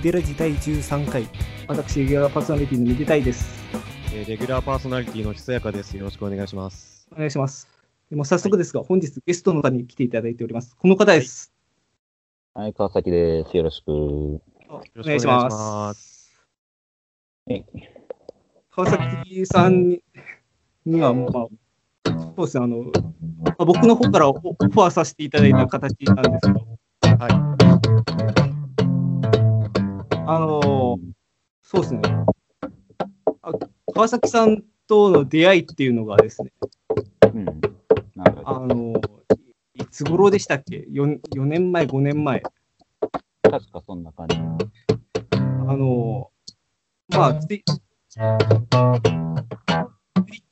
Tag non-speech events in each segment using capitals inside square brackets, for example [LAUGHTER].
メデラジ第13回。私、レギュラーパーソナリティのめでたいです。えーレギュラーパーソナリティのひそやかです。よろしくお願いします。お願いします。でもう早速ですが、本日ゲストの方に来ていただいております。この方です。はい、川崎です。よろしく。およろ願いししくお願いしま。ますはい川崎さんにには、まあ、そうですね、あの、まあ僕の方からオオファーさせていただいた形なんですけど、はあの、そうですね、あ川崎さんとの出会いっていうのがですね、うん。なんだあの、いいつ頃でしたっけ？4, ?4 年前、5年前。確かそんな感じ。あの、まあ、ツイツイッ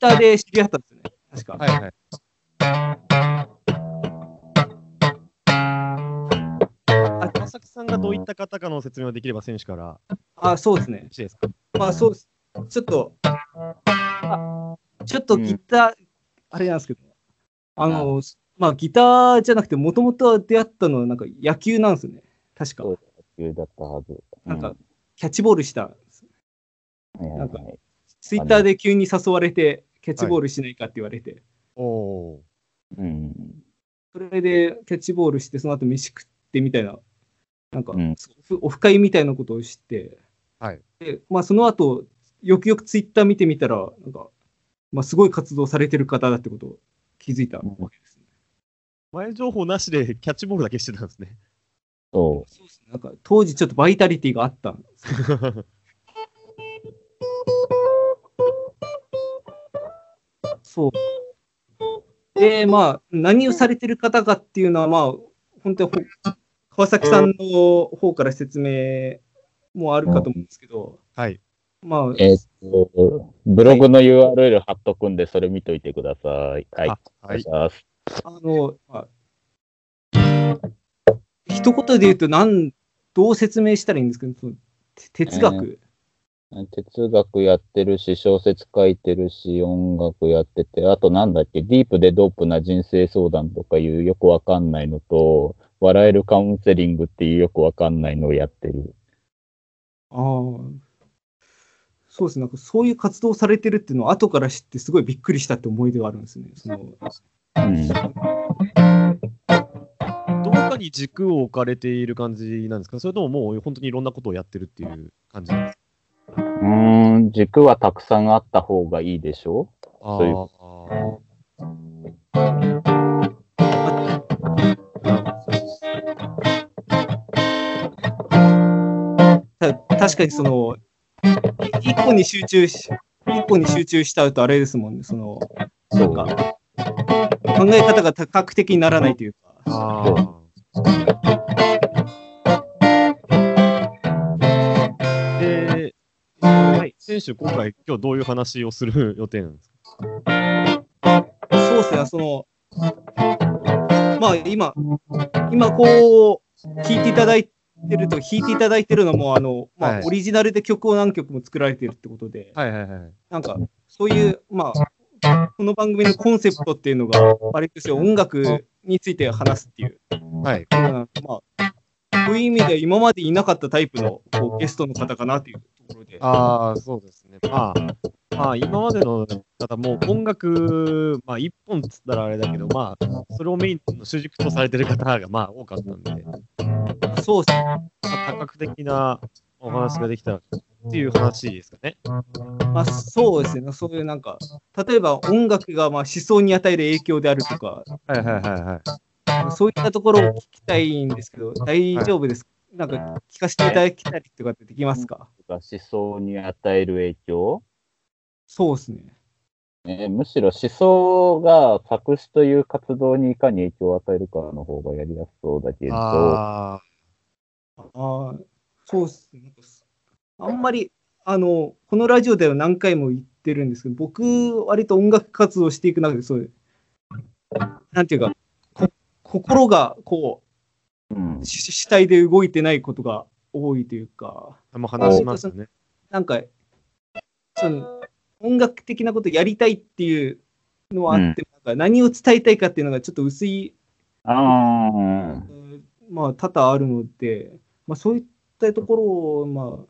ターで知り合ったんですよね。確か。い。はいはい。あ川崎さんがどういった方かの説明をできれば選手からよあ、そうですねですか？まあ、そうです。ちょっと、あちょっとギター、あれなんですけど、あの、まあ、ギターじゃなくて、もともと出会ったのは、なんか野球なんですよね。確か野球だったはず。なんか、キャッチボールしたんです。うん、はいはいはい。ツイッターで急に誘われて、キャッチボールしないかって言われて、おおうん。それでキャッチボールして、その後飯食ってみたいな、なんか、うんオフ会みたいなことをして、はい。でで、まあ、その後、よくよくツイッター見てみたら、なんか、まあ、すごい活動されてる方だってことを気づいたわけですね。前情報なしでキャッチボールだけしてたんですね。そそうですね。なんか、当時ちょっとバイタリティがあったんですそう。で、まあ、何をされてる方かっていうのは、まあ、本当にほ川崎さんの方から説明もあるかと思うんですけど、はい。まあう。、えーっと、ブログの URL 貼っとくんで、それ見といてください。はい。あおはい願いし。ます。あの、まあ、一言で言うと、なん、どう説明したらいいんですかね、そのて哲学、哲学やってるし、小説書いてるし、音楽やってて、あとなんだっけ、ディープでドープな人生相談とかいうよくわかんないのと、笑えるカウンセリングっていうよくわかんないのをやってる。ああ。そうですね、なんかそういう活動されてるっていうのを後から知って、すごいびっくりしたって思い出があるんですね。そのうん。どこかに軸を置かれている感じなんですか？それとももう本当にいろんなことをやってるっていう感じなんですか？うーん、軸はたくさんあった方がいいでしょ？あそういう確かにその、い一個に集中し、一個に集中しちゃうとあれですもんね、その、なんか、考え方が多角的にならないというか。あーで、はい。選手、今回、今日どういう話をする予定なんですか？そうですね、その、まあ今、今こう、聞いていただいてると、弾いていただいてるのも、あの、まはいあオリジナルで曲を何曲も作られてるってことで、はいはいはい。なんか、そういう、まあ、この番組のコンセプトっていうのが、あれですよ、音楽について話すっていう。はい。まあ、そういう意味で今までいなかったタイプのこうゲストの方かなというところで。ああ、そうですね。まあ、まあ、今までの方も音楽、まあ、一本っつったらあれだけど、まあ、それをメインの主軸とされてる方が、まあ、多かったんで、そうですね。まあ、多角的なお話ができたらっていう話ですかね。まあ、そうですね。そういうなんか、例えば音楽がまあ思想に与える影響であるとか、はいはいはいはい。そういったところを聞きたいんですけど、大丈夫ですか、なんか聞かせていただきたりとかってできますか、思想に与える影響？そうですね。えーむしろ思想が作詞という活動にいかに影響を与えるかの方がやりやすそうだけど、あああ、そうです。ね。あんまり、あの、このラジオでは何回も言ってるんですけど、僕、割と音楽活動していく中で、そういう、なんていうか、こ心が、こうんう、し主体で動いてないことが多いというか、あ、もう話しますよね。なんか、その、音楽的なことやりたいっていうのはあって、なんか何を伝えたいかっていうのがちょっと薄い、ああ、うんまあ、多々あるので、まあ、そういっったところを、ま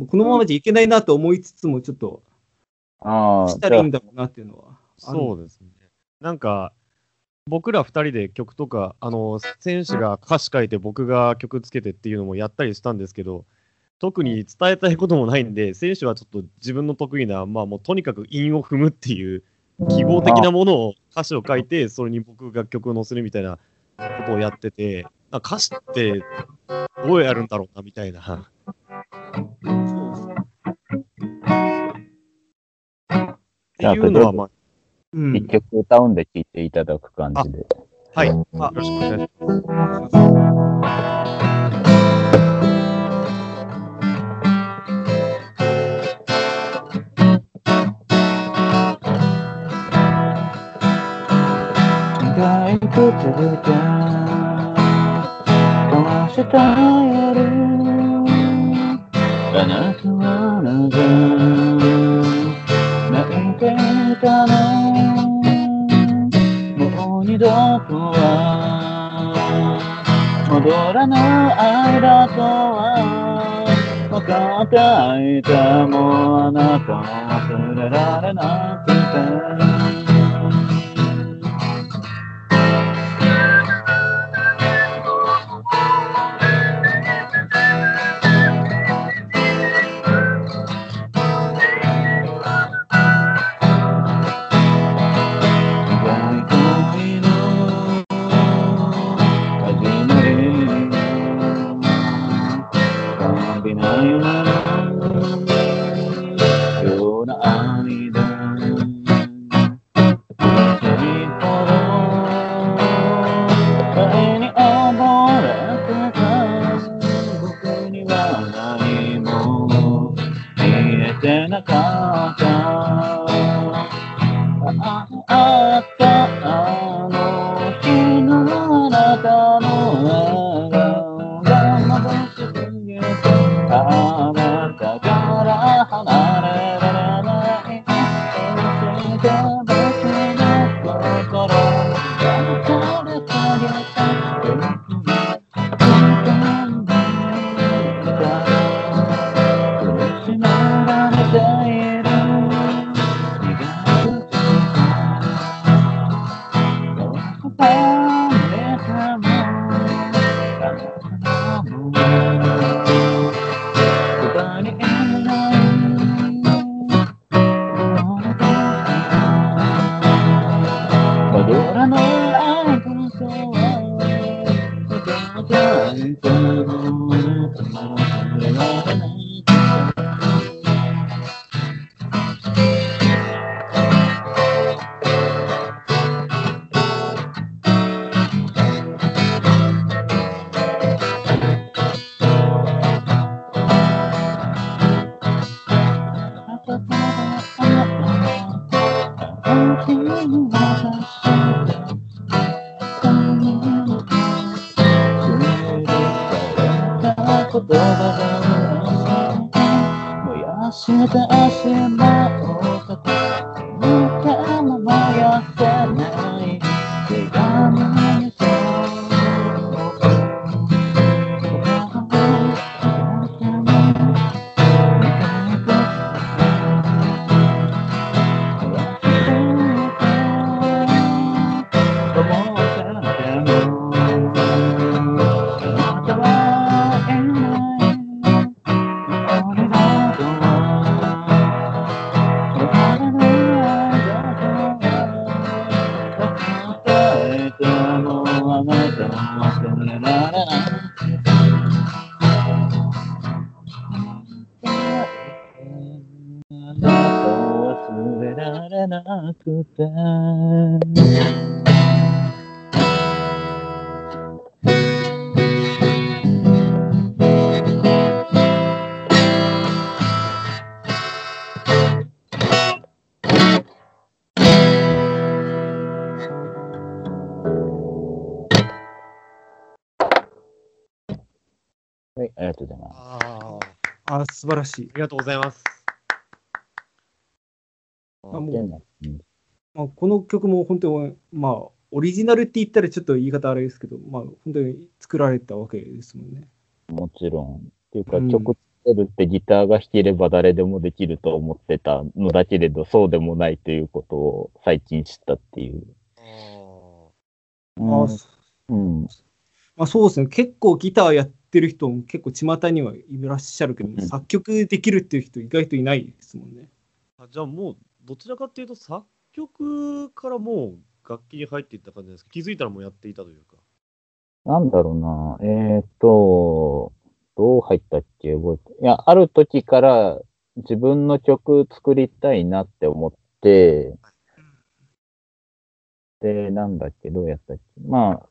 あ、このままじゃいけないなと思いつつも、ちょっと、ああ、したらいいんだろうなっていうのは。あるそうですね。なんか、僕ら二人で曲とか、あの、選手が歌詞書いて僕が曲つけてっていうのもやったりしたんですけど、特に伝えたいこともないんで、選手はちょっと自分の得意な、まあもうとにかく韻を踏むっていう、記号的なものを、歌詞を書いて、それに僕が曲を載せるみたいなことをやってて、あ歌詞ってどうやるんだろうなみたいな。っていうのは、まあ、うん。一曲歌うんで聴いていただく感じで。はい。よあろしくお願いします。退屈で壊した夜あなたはなぜていたの。もう二度とは戻らないだとは分かっていてもあなたを忘れられなくて。素晴らしい。りがとうございます。あもううんまあ、この曲も本当に、まあ、オリジナルって言ったらちょっと言い方あれですけど、まあ、本当に作られたわけですもんね。もちろん。っていうか、うん曲作るってギターが弾ければ誰でもできると思ってたのだけれど、そうでもないということを最近知ったっていう。ああそうん。まあ、そうですね。結構ギターやってる人も結構巷にはいらっしゃるけど、うん作曲できるっていう人意外といないですもんね。あじゃあもう、どちらかっていうと、作曲からもう楽器に入っていった感じですか？気づいたらもうやっていたというか。なんだろうな。えーっと、どう入ったっけ？覚えて。いや、ある時から自分の曲作りたいなって思って、で、なんだっけ、どうやったっけ？まあ、で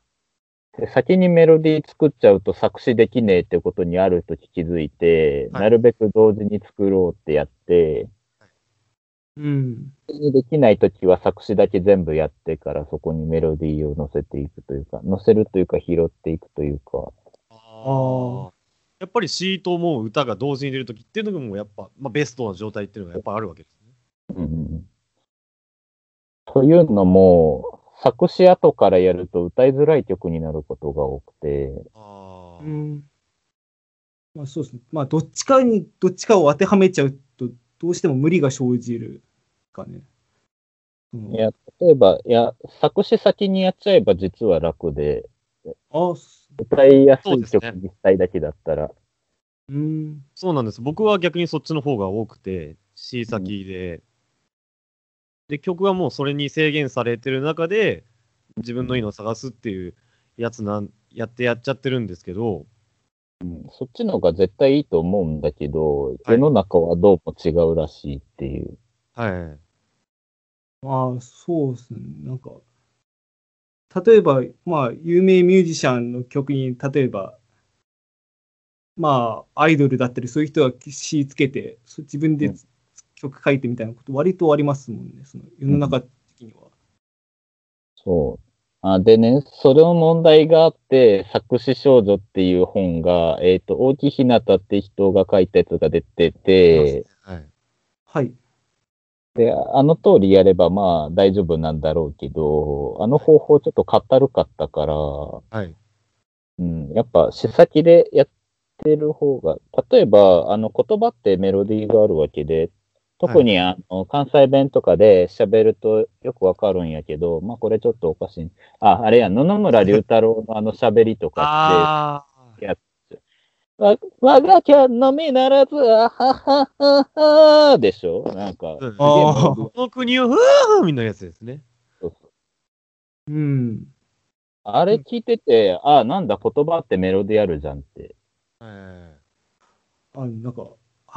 先にメロディー作っちゃうと作詞できねえってことにある時気づいて、はいなるべく同時に作ろうってやって、うん。できない時は作詞だけ全部やってからそこにメロディーを乗せていくというか、乗せるというか拾っていくというか、あやっぱりシートも歌が同時に出るときっていうのもやっぱ、まあ、ベストな状態っていうのがやっぱあるわけですね。うんうんというのも、作詞後からやると歌いづらい曲になることが多くて、あうん。まあそうですね。まあどっちかに、どっちかを当てはめちゃうと、どうしても無理が生じるかね。うんいや、例えば、いや、作詞先にやっちゃえば実は楽で、あ歌いやすいそうですね曲にしたいだけだったら、うん。そうなんです。僕は逆にそっちの方が多くて、C 先で、で、曲はもうそれに制限されてる中で、自分のいいのを探すっていうやつなん、やってやっちゃってるんですけど、うんそっちの方が絶対いいと思うんだけど、はい世の中はどうも違うらしいっていう。はい。まあそうですね。なんか、例えば、まあ有名ミュージシャンの曲に、例えば、まあアイドルだったり、そういう人が詞つけて、そ自分でうん曲書いてみたいなこと、割とありますもんね。その世の中的には。そう。あでね、それの問題があって、作詞少女っていう本が、えっ、と、大木ひなたって人が書いたやつが出てて、はい。はい。で、あの通りやればまあ大丈夫なんだろうけど、あの方法ちょっとかったるかったから、はい。うん、やっぱ詩先でやってる方が、例えば、あの言葉ってメロディーがあるわけで、特にあの関西弁とかで喋るとよくわかるんやけど、まあこれちょっとおかしい。あ、あれや、野々村龍太郎のあの喋りとかああ。って、[LAUGHS] わ我がキャンのみならず、あははははでしょ？なんか、うんあーこの国をふーみたいなやつですね。そうそううん。あれ聞いてて、あ、なんだ言葉ってメロディーあるじゃんって。はい。あなんか、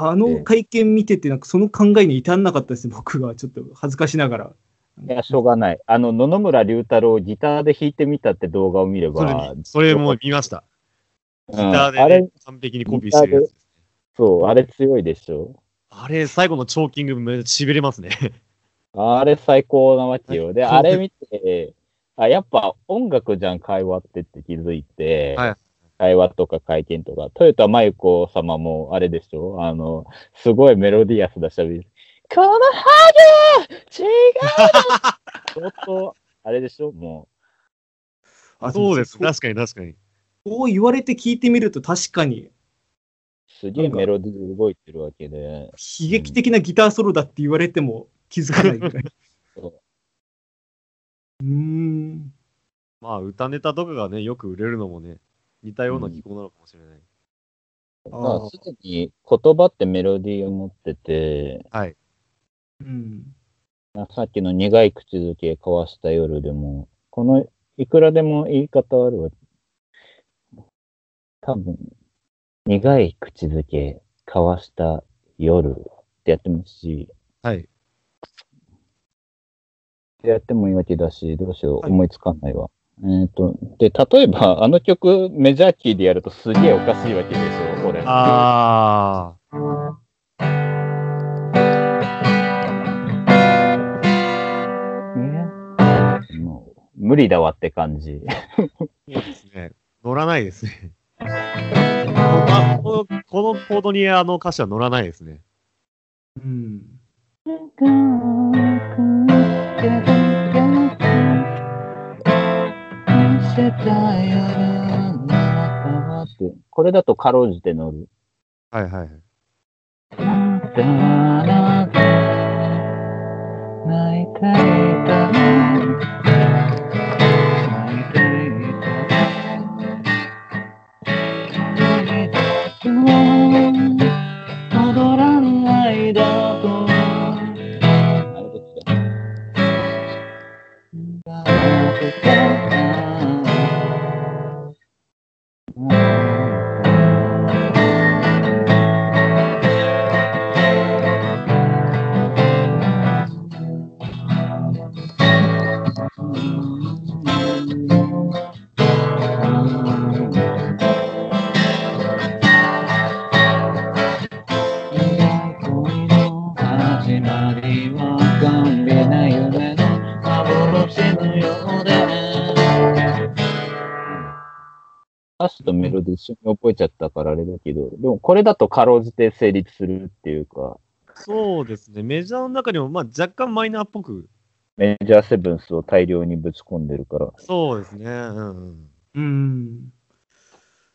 あの会見見てて、なんかその考えに至んなかったですね、僕が。ちょっと恥ずかしながら。いや、しょうがない。あの、野々村龍太郎ギターで弾いてみたって動画を見れば、にそれも見ました。うんギターで、あれね、完璧にコピーしてるやつですね。そう、あれ強いでしょ。あれ、最後のチョーキングめっちゃ痺れますね。あれ最高なわけよ。で、はいあれ見て、あ、やっぱ音楽じゃん、会話ってって気づいて、はい会話とか会見とか、豊田真由子様もあれでしょ？あの、すごいメロディアスだしゃべり。このハグ違う相当、あれでしょ？もあそうです。確かに確かに。そう言われて聞いてみると確かにう、すげえメロディー動いてるわけで。悲劇的なギターソロだって言われても気づかないぐらい。[LAUGHS] そううーん。まあ、歌ネタとかがね、よく売れるのもね、似たような気候なのかもしれない。だからすでに言葉ってメロディーを持ってて、はい。うん。さっきの苦い口づけ交わした夜でも、このいくらでも言い方あるわ。多分、苦い口づけ交わした夜ってやってもいいし、はい。やってもいいわけだし、どうしよう、はい思いつかないわ。えっ、と、で、例えば、[LAUGHS] あの曲、メジャーキーでやるとすげえおかしいわけでしょ、これ。ああ。ねもう無理だわって感じ。そうですね。乗らないですね。あこのこのコードにあの歌詞は乗らないですね。うん。これだとかろうじて乗る。はいはいはい。泣いていた泣いていた戻らないだとあれどっに覚えちゃったからあれだけど、でもこれだとかろうじて成立するっていうか、そうですね。メジャーの中でも、まあ、若干マイナーっぽく。メジャーセブンスを大量にぶち込んでるから。っそうですね。うんうん。うん。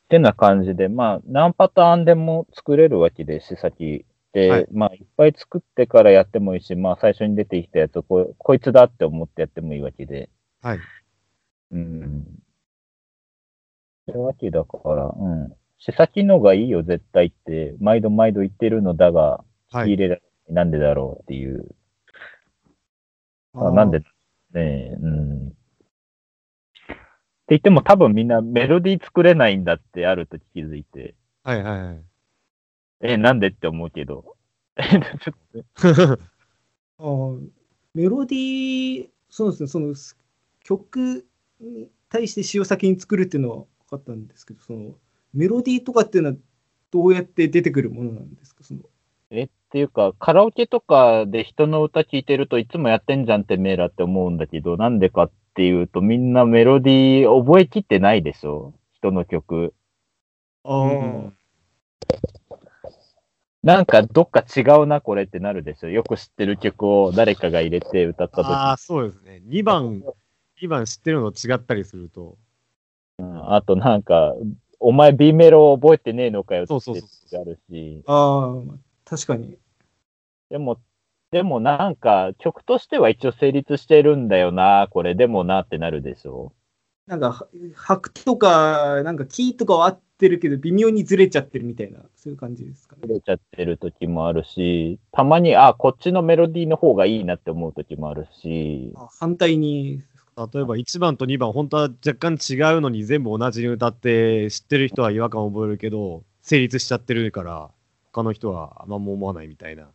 てな感じで、まあ、何パターンでも作れるわけで、し先で、はいまあ、いっぱい作ってからやってもいいし、まあ、最初に出てきたやつをこ、こいつだって思ってやってもいいわけで。はい。うん。そういうわけだから、うん。し先のがいいよ、絶対って、毎度毎度言ってるのだが、はい。入れられないなんでだろうっていう。あなんで、ねえ、うん。って言っても多分みんなメロディー作れないんだってあると気づいて、はいはいはい。え、なんでって思うけど。ちょっとあーメロディー、そうですね、そのす曲に対して詩を先に作るっていうのは分かったんですけど、そのメロディーとかっていうのはどうやって出てくるものなんですか？その。え、っていうか、カラオケとかで人の歌聴いてるといつもやってんじゃんってメーラって思うんだけど、なんでかっていうとみんなメロディー覚えきってないでしょ？人の曲。あうん。なんかどっか違うな、これってなるでしょ？よく知ってる曲を誰かが入れて歌った時。ああ、そうですね。2番、2番知ってるの違ったりすると。うん。あとなんか、お前 B メロ覚えてねえのかよってそうそうそうそう。あるし、あー、確かに。でも、でもなんか曲としては一応成立してるんだよな、これでもなってなるでしょ。なんか、は拍とか、なんかキーとかは合ってるけど、微妙にずれちゃってるみたいな、そういう感じですかね。ずれちゃってる時もあるし、たまに、あ、こっちのメロディーの方がいいなって思う時もあるし、あ反対に、例えば1番と2番、本当は若干違うのに全部同じに歌って、知ってる人は違和感を覚えるけど、成立しちゃってるから、他の人はあんまも思わないみたいな。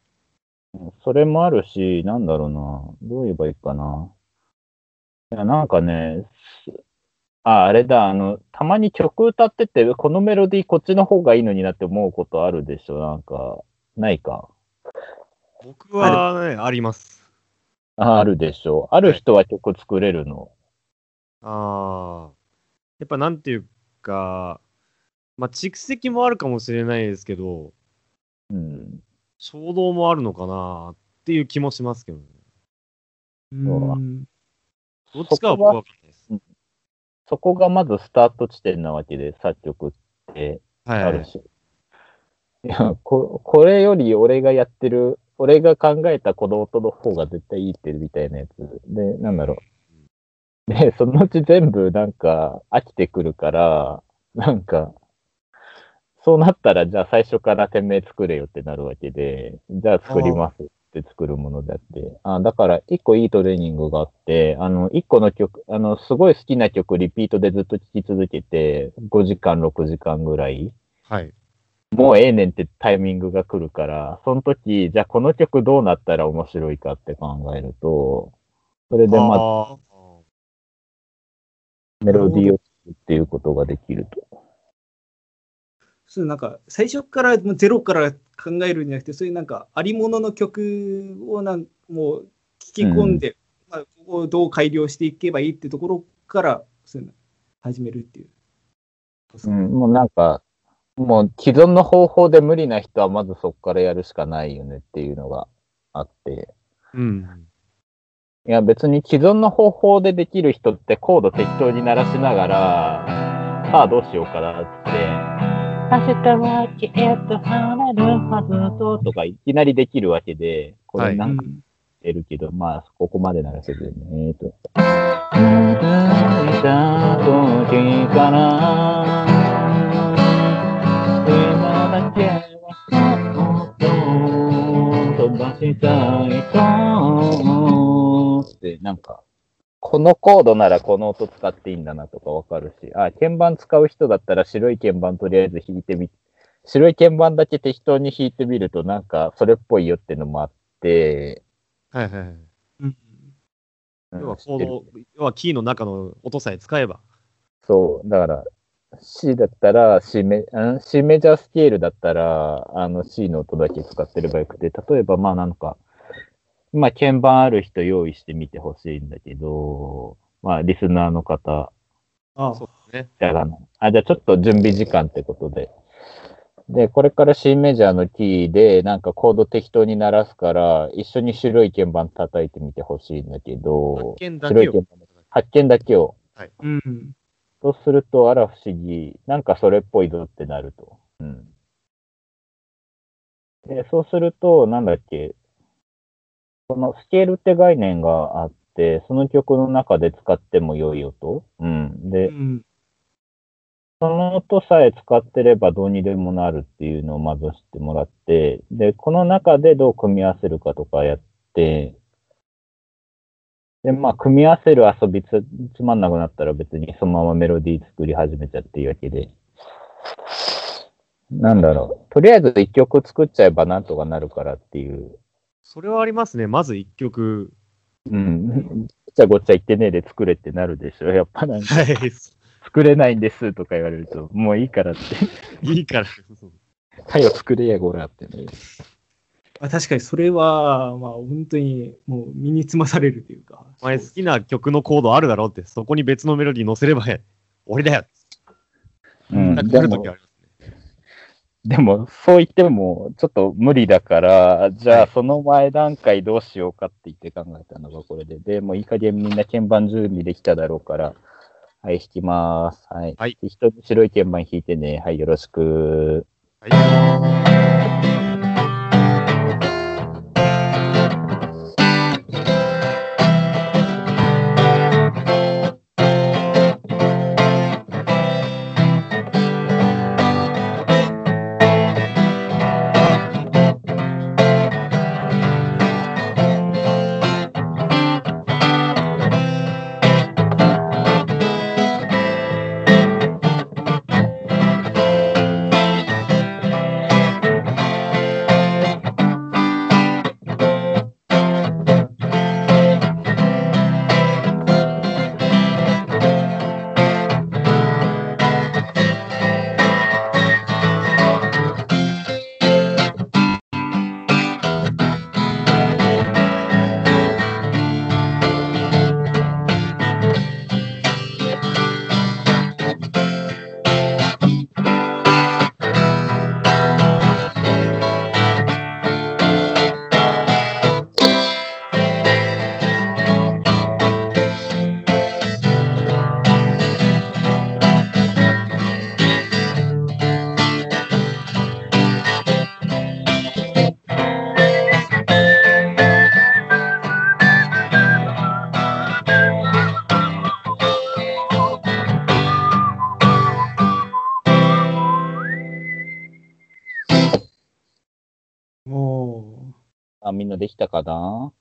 それもあるし、なんだろうな、どう言えばいいかな。いや、なんかね、すあ、あれだ、あの、たまに曲歌ってて、このメロディーこっちの方がいいのになって思うことあるでしょなんか、ないか。僕はね、あります。ああるでしょある人は曲作れるの。ああ。やっぱなんていうか、まあ蓄積もあるかもしれないですけど、うん。衝動もあるのかなっていう気もしますけどね。うん。どっちかは僕は分かんないです。そこがまずスタート地点なわけで、作曲ってはい、はい。あるし。いやこ、これより俺がやってる、俺が考えたこの音の方が絶対いいってみたいなやつ。で、なんだろう。で、そのうち全部なんか飽きてくるから、なんか、そうなったらじゃあ最初から店名作れよってなるわけで、じゃあ作りますって作るものであって。あだから一個いいトレーニングがあって、あの、一個の曲、あの、すごい好きな曲リピートでずっと聴き続けて、5時間、6時間ぐらい。はい。もうええねんってタイミングが来るから、その時、じゃあこの曲どうなったら面白いかって考えると、それでまあずメロディーを作るっていうことができると。そうなんか最初からもうゼロから考えるんじゃなくてそういうなんかありものの曲をなんもう聞き込んで、まあ、ここをどう改良していけばいいってところからそういうの始めるっていう。うん、もうなんか、もう既存の方法で無理な人はまずそこからやるしかないよねっていうのがあって。うん。いや別に既存の方法でできる人ってコード適当に鳴らしながら、さあどうしようかなって、明日はきっと晴れるはずと、とかいきなりできるわけで、これなんかしてるけど、まあ、ここまでならせずに、えっ、と。飛ばしたいとって、なんか、このコードならこの音使っていいんだなとかわかるし、あ、鍵盤使う人だったら白い鍵盤とりあえず弾いてみ、白い鍵盤だけ適当に弾いてみるとなんかそれっぽいよってのもあって、はいはいはい。うん。うん。要はコード、要はキーの中の音さえ使えば。そう、だから、C だったら C メ、ん？C メジャースケールだったら、あの C の音だけ使ってればよくて、例えばまあなんか、まあ鍵盤ある人用意してみてほしいんだけど、まあリスナーの方、あそうですね。じゃあじゃあちょっと準備時間ってことで。で、これから C メジャーのキーで、なんかコード適当に鳴らすから、一緒に白い鍵盤叩いてみてほしいんだけど、発見だけを白い鍵。盤発見だけを。うん。そうすると、あら不思議、なんかそれっぽいぞってなると。うん。で、そうすると、なんだっけ、そのスケールって概念があって、その曲の中で使っても良い音。うん。うで、ん。その音さえ使ってればどうにでもなるっていうのをまず知ってもらって、で、この中でどう組み合わせるかとかやって、で、まあ、組み合わせる遊びつつまんなくなったら別にそのままメロディー作り始めちゃっていいわけで。なんだろう。とりあえず一曲作っちゃえばなんとかなるからっていう。それはありますね。まず一曲。うん。ごちゃごちゃ言ってねえで作れってなるでしょ。やっぱなんかはい。作れないんですとか言われると、もういいからって。いいから。はよ作れやごらってね。まあ、確かにそれは、まあ本当にもう身につまされるというか。お前好きな曲のコードあるだろうって、そこに別のメロディー乗せれば [LAUGHS] 俺だよ。うんなんかでも来るときありますね。でも、そう言っても、ちょっと無理だから、じゃあ、はいその前段階どうしようかって言って考えたのがこれで。で、もういい加減みんな鍵盤準備できただろうから、はい、弾きます。はい。はい人に白い鍵盤弾いてね。はい、よろしく。はい。できたかな？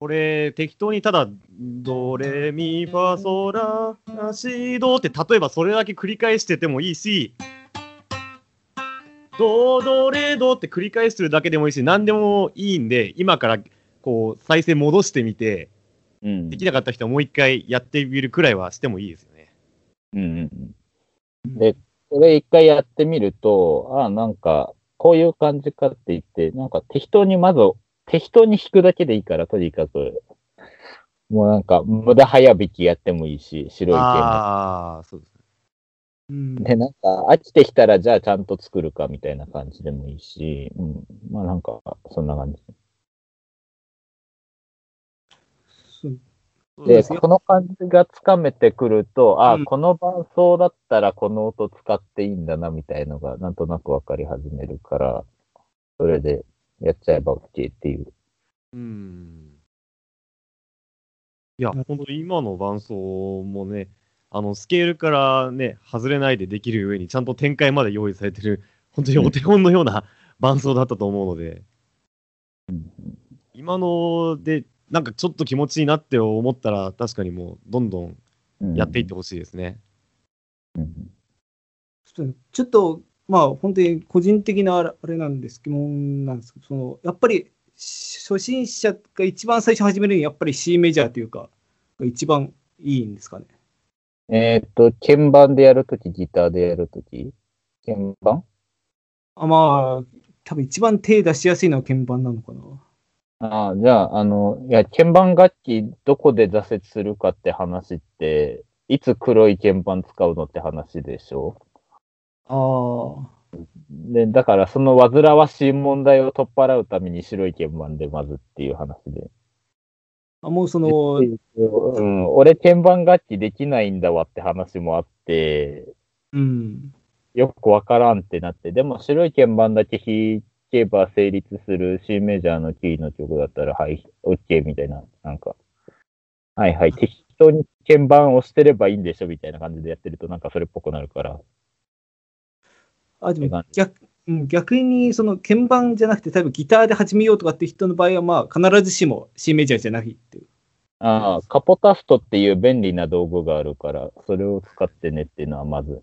これ、適当にただ、ドレミファソララシドって、例えばそれだけ繰り返しててもいいし、ドドレドって繰り返してるだけでもいいし、何でもいいんで、今からこう再生戻してみて、うん。できなかった人はもう一回やってみるくらいはしてもいいですよね。うん。で、これ一回やってみると、あなんか、こういう感じかって言って、なんか適当にまず、適当に弾くだけでいいから、とにかく。もうなんか、無駄早弾きやってもいいし、白い剣ああ、そうですね。う、うん、で、なんか、飽きてきたら、じゃあちゃんと作るかみたいな感じでもいいし、うん。まあなんか、そんな感じ。で、この感じがつかめてくると、あ、うんこの伴奏だったらこの音使っていいんだな、みたいのが、なんとなくわかり始めるから、それでやっちゃえば OK っていう。うん。いや本当に今の伴奏もね、あの、スケールからね、外れないでできる上に、ちゃんと展開まで用意されてる、[LAUGHS] 本当にお手本のような伴奏だったと思うので、うん今ので、なんかちょっと気持ちいいなって思ったら、確かにもう、どんどんうんやっていってほしいですね。うんちょっと、まあ、本当に個人的なあれなんです、疑問なんですけど、そのやっぱり初心者が一番最初始めるに、やっぱり C メジャーというか、が一番いいんですかね？えーっと、鍵盤でやるとき、ギターでやるとき？鍵盤？あまあ、多分一番手出しやすいのは鍵盤なのかな。ああ、じゃあ、あの、いや、鍵盤楽器どこで挫折するかって話って、いつ黒い鍵盤使うのって話でしょ？ああ。で、だからその煩わしい問題を取っ払うために白い鍵盤でまずっていう話で。あもうその、うん、俺鍵盤楽器できないんだわって話もあって、うん。よくわからんってなって、でも白い鍵盤だけ弾けば成立する C メジャーのキーの曲だったら、はい、OK みたいな、なんか、はいはい、適当に鍵盤を押してればいいんでしょみたいな感じでやってると、なんかそれっぽくなるから。あ、でも逆うん逆にその鍵盤じゃなくて、多分ギターで始めようとかって人の場合は、まあ、必ずしも C メジャーじゃないっていう。ああ、カポタストっていう便利な道具があるから、それを使ってねっていうのはまず。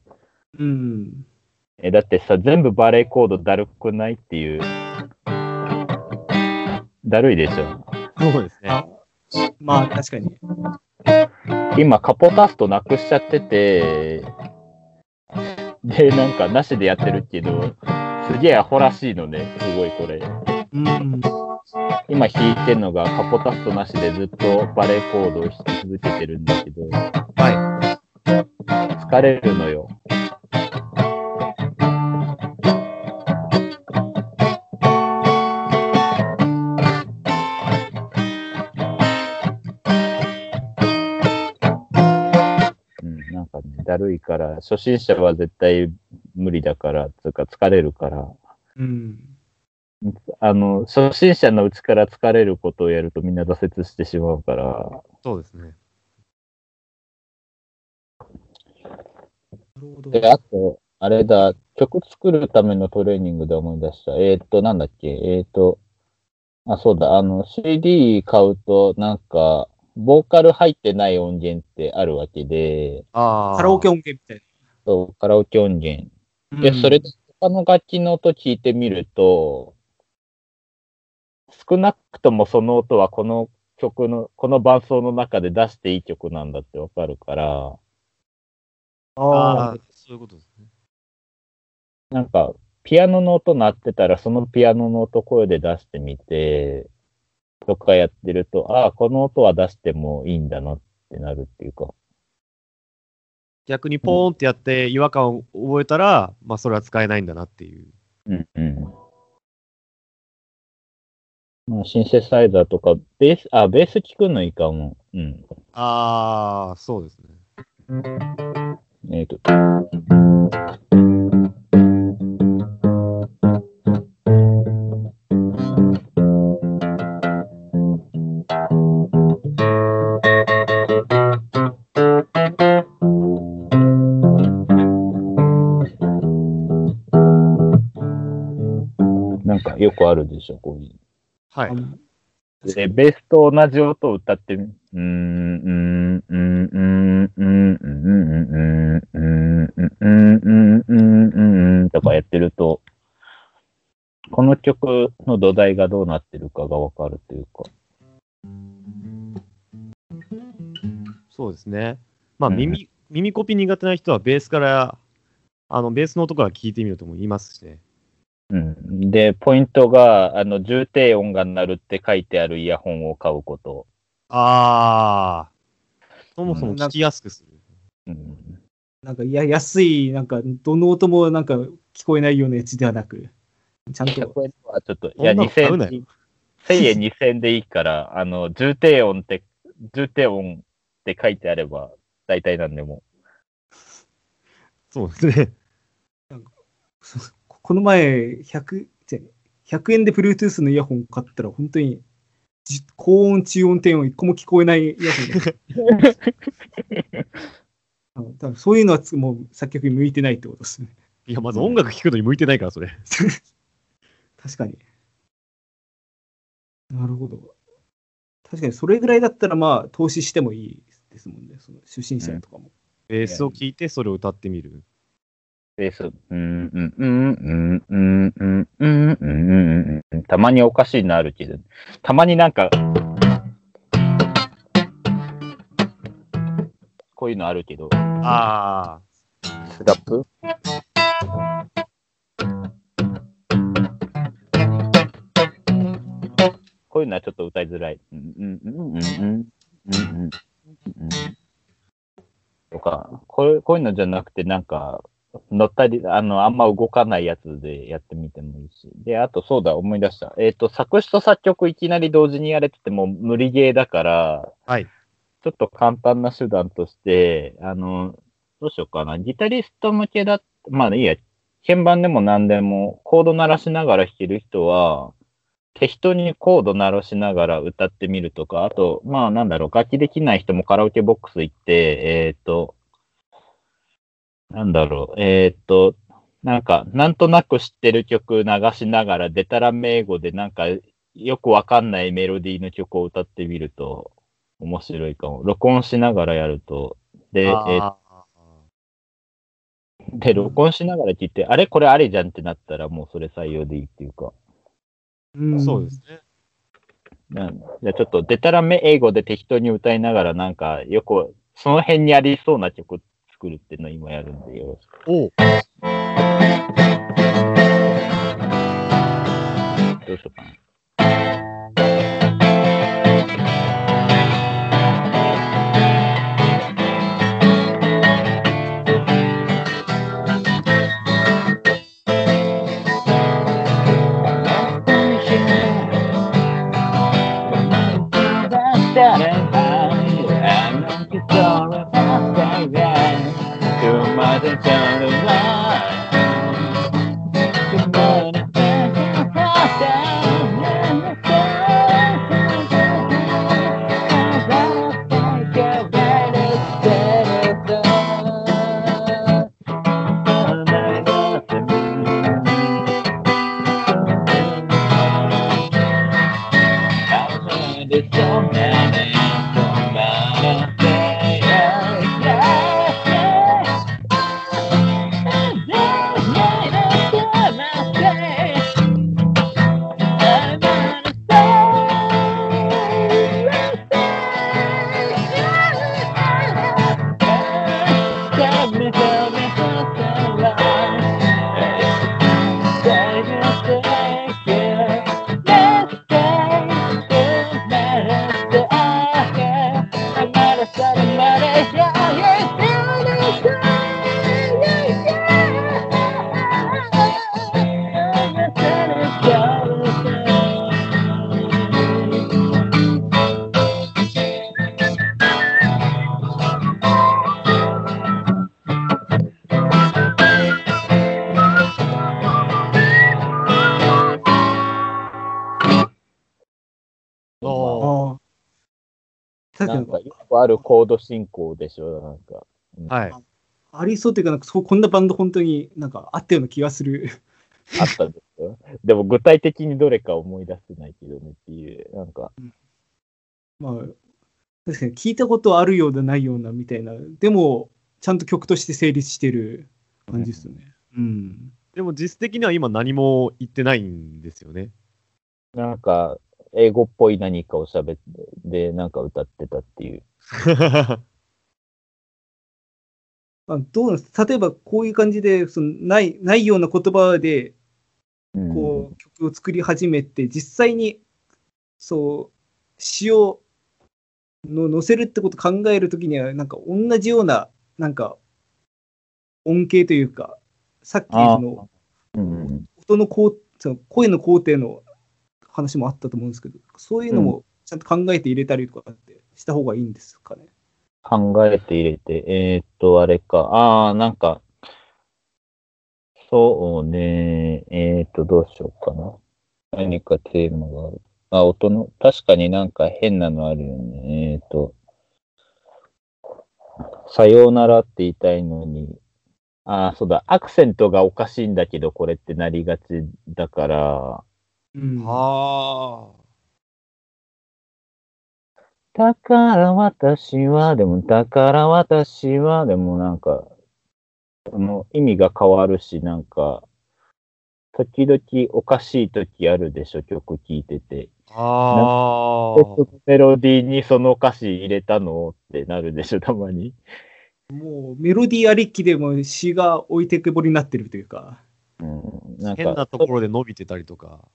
うん。え、だってさ、全部バレーコードだるくないっていう。だるいでしょ。そうですね。あまあ、確かに。今、カポタストなくしちゃってて、で、なんか、なしでやってるけど、すげえアホらしいのね、すごいこれ。うん。今弾いてんのが、カポタストなしでずっとバレーコードを弾き続けてるんだけど、は疲れるのよ。だるいから、初心者は絶対無理だから、つうか疲れるから、うん。あの、初心者のうちから疲れることをやるとみんな挫折してしまうから、い。そうですね。で、あと、あれだ、曲作るためのトレーニングで思い出した。えーっと、なんだっけ、えーっと、あ、そうだ、あの、CD 買うと、なんか、ボーカル入ってない音源ってあるわけで、ああ。カラオケ音源みたいそうカラオケ音源。な。で、うんそれで他の楽器の音聞いてみると、少なくともその音はこの曲の、この伴奏の中で出していい曲なんだってわかるから、ああああ、そういうことですね。なんか、ピアノの音鳴ってたら、そのピアノの音声で出してみて、とかやってると、ああ、この音は出してもいいんだなってなるっていうか。逆にポーンってやって違和感を覚えたら、まあそれは使えないんだなっていう。うんうん。まあ、シンセサイザーとか、ベース、あ、ベース聞くのいいかも。うん。ああ、そうですね。えっ、と。よくあるでしょ、こういう。はい。で、ベースと同じ音を歌ってみ、うーん、うーん、うーん、うーん、うーん、うーん、うーん、うーん、うーん、うーん、うーん、とかやってると、この曲の土台がどうなってるかがわかるというか。そうですね。まあうん耳、耳コピ苦手な人はベースから、あの、ベースの音から聞いてみるとも言いますしね。うん。で、ポイントが、あの、重低音が鳴るって書いてあるイヤホンを買うこと。ああ。そもそも聞きやすくする。うん。なんか、いや、安い、なんか、どの音もなんか聞こえないようなやつではなく、ちゃんと、これはちょっと、いや、そんなの買うな2000よ1000円2000円でいいから、あの、重低音って、重低音って書いてあれば、大体なんでも。そうですね。そ [LAUGHS] うこの前、100、じゃ100円で Bluetooth のイヤホン買ったら、本当にじ高音、中音、低音、一個も聞こえないイヤホンだあの多分そういうのはつもう作曲に向いてないってことですね。いや、まず音楽聴くのに向いてないから、それ。[LAUGHS] 確かに。なるほど。確かにそれぐらいだったらまあ投資してもいいですもんね。その初心者とかも。ベースを聴いてそれを歌ってみる。ベース、うん、うん、うん、うん、うん、うん、たまにおかしいのあるけど、たまになんか、こういうのあるけど、ああスラップこういうのはちょっと歌いづらい。うんうんうんうんうんうんうんうんとか、こういうのじゃなくて、なんか、乗ったり、あの、あんま動かないやつでやってみてもいいし。で、あと、そうだ、思い出した。えっ、と、作詞と作曲いきなり同時にやれてても無理ゲーだから、はい。ちょっと簡単な手段として、あの、どうしようかな。ギタリスト向けだ、まあいいや、鍵盤でも何でも、コード鳴らしながら弾ける人は、適当にコード鳴らしながら歌ってみるとか、あと、まあなんだろう、楽器できない人もカラオケボックス行って、えっ、と、なんだろう、えっ、と、なんか、なんとなく知ってる曲流しながら、デタラメ英語でなんか、よくわかんないメロディーの曲を歌ってみると、面白いかも。録音しながらやると。で、えーあで、録音しながら聞いて、あれ？これあれじゃんってなったら、もうそれ採用でいいっていうか。うんそうですね。なんじゃあちょっと、デタラメ英語で適当に歌いながら、なんか、よく、その辺にありそうな曲作るっていうのを今やるんで、よろしく。おうどうしようかな。doesn't あるコード進行でしょ、なんか。はい。ありそうっていうか、なんかそうこんなバンド本当になんかあったような気がする。あったんですよ。でも具体的にどれか思い出せないけどねっていう、なんか、まあ、確かに聞いたことあるようでないようなみたいな。でも、ちゃんと曲として成立してる感じですよね。うん。でも実質的には今何も言ってないんですよね。なんか、英語っぽい何かを喋って、で、なんか歌ってたっていう。[LAUGHS] あどうなんです例えばこういう感じでそのないないような言葉でうん。こう曲を作り始めて、実際にそう詩をの載せるってことを考えるときにはなんか同じようななんか音形というかさっきのうん音のこうその声の工程の話もあったと思うんですけどそういうのもちゃんと考えて入れたりとかってした方がいいんですかね。考えて入れて、えーっと、あれか。ああ、なんか、そうね。えーっと、どうしようかな。何かテーマがある。あ、音の、確かになんか変なのあるよね。えーっと、さようならって言いたいのに、ああ、そうだ、アクセントがおかしいんだけど、これってなりがちだから、うん。あだから私は、でも、だから私は、でもなんか、その意味が変わるし、なんか、時々おかしい時あるでしょ、曲聴いてて。あ。あメロディーにその歌詞入れたのってなるでしょ、たまに。もうメロディーありきでも詩が置いてけぼりになってるというか。うん、なんか変なところで伸びてたりとか。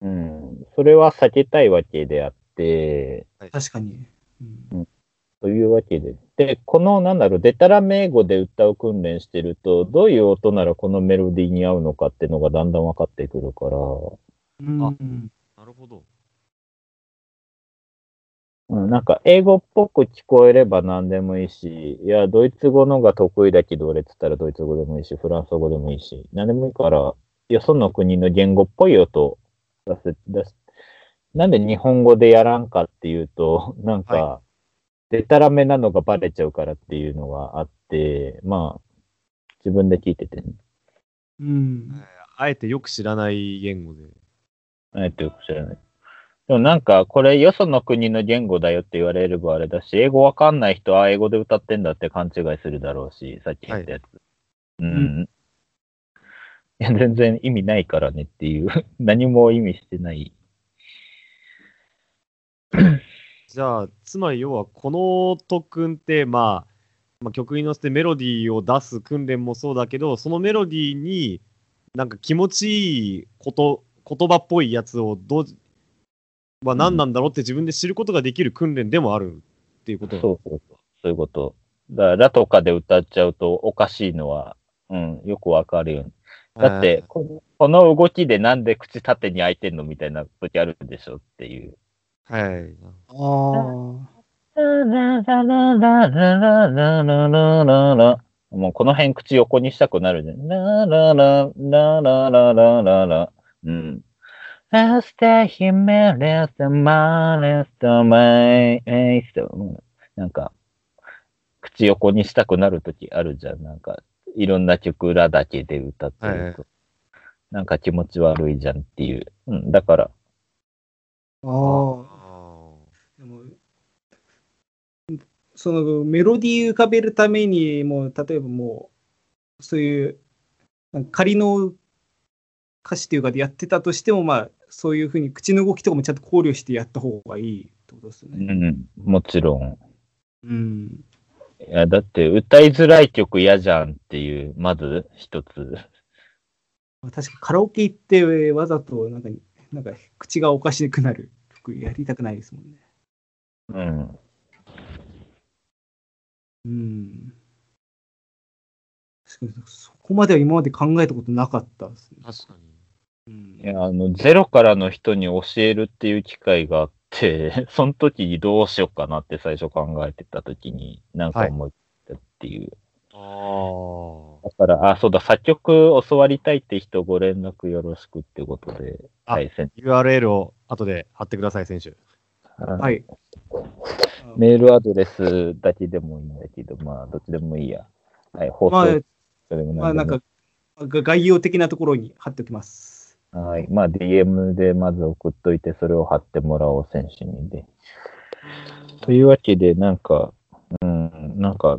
うん、それは避けたいわけであって、確かに。うんというわけで。で、この、なんだろう、デタラメ英語で歌う訓練してると、どういう音ならこのメロディーに合うのかっていうのがだんだん分かってくるから、うんあなるほど。うん、なんか英語っぽく聞こえれば何でもいいし、いや、ドイツ語のが得意だけど、俺っつったらドイツ語でもいいし、フランス語でもいいし、何でもいいから、よその国の言語っぽい音出せ、出す。なんで日本語でやらんかっていうと、[LAUGHS] なんか、はデタラメなのがバレちゃうからっていうのがあって、まあ、自分で聞いててね。うん。あえてよく知らない言語で。あえてよく知らない。でもなんか、これよその国の言語だよって言われればあれだし、英語わかんない人は英語で歌ってんだって勘違いするだろうし、さっき言ったやつ。うん。いや、全然意味ないからねっていう。[LAUGHS] 何も意味してない。[CLEARS THROAT] じゃあ、つまり要はこの特訓って、まあ、まあ、曲に乗せてメロディーを出す訓練もそうだけど、そのメロディーになんか気持ちいいこと言葉っぽいやつをどうは何なんだろうって自分で知ることができる訓練でもあるっていうことそうそうそう。そういうこと。だから、ラとかで歌っちゃうとおかしいのは、うん、よくわかるよね。だって、このこの動きでなんで口縦に開いてんのみたいな時あるでしょっていう。はい。はい。ああ。もうこの辺口横にしたくなるね。ラララララララララ。うん。Hasta Jiménez de Manes de Maestro なんか、口横にしたくなるときあるじゃん。なんか、いろんな曲らだけで歌ってると。なんか気持ち悪いじゃんっていう。うん。だから、ああ。でもそのメロディー浮かべるためにもう例えばもうそういう仮の歌詞というかでやってたとしてもまあそういうふうに口の動きとかもちゃんと考慮してやった方がいいってことですようね。ん、もちろん。うん。いや、だって歌いづらい曲嫌じゃんっていう、まず一つ。まあ確かカラオケ行ってわざとなんかなんか口がおかしくなる曲やりたくないですもんね。うん。うん。確かにそこまでは今まで考えたことなかったですね。確かに。うんいや、あの、ゼロからの人に教えるっていう機会があって、[LAUGHS] その時にどうしようかなって最初考えてた時に、なんか思ったっていう。あだから、あ、そうだ、作曲教わりたいって人ご連絡よろしくってことで、あはい。URL を後で貼ってください、選手。はい。メールアドレスだけでもいいんだけど、まあ、どっちでもいいや。はい、放まあ、送それもまあ、なんか、が概要的なところに貼っておきます。はい。まあ、DM でまず送っといて、それを貼ってもらおう、選手にで。というわけで、なんか、うん、なんか、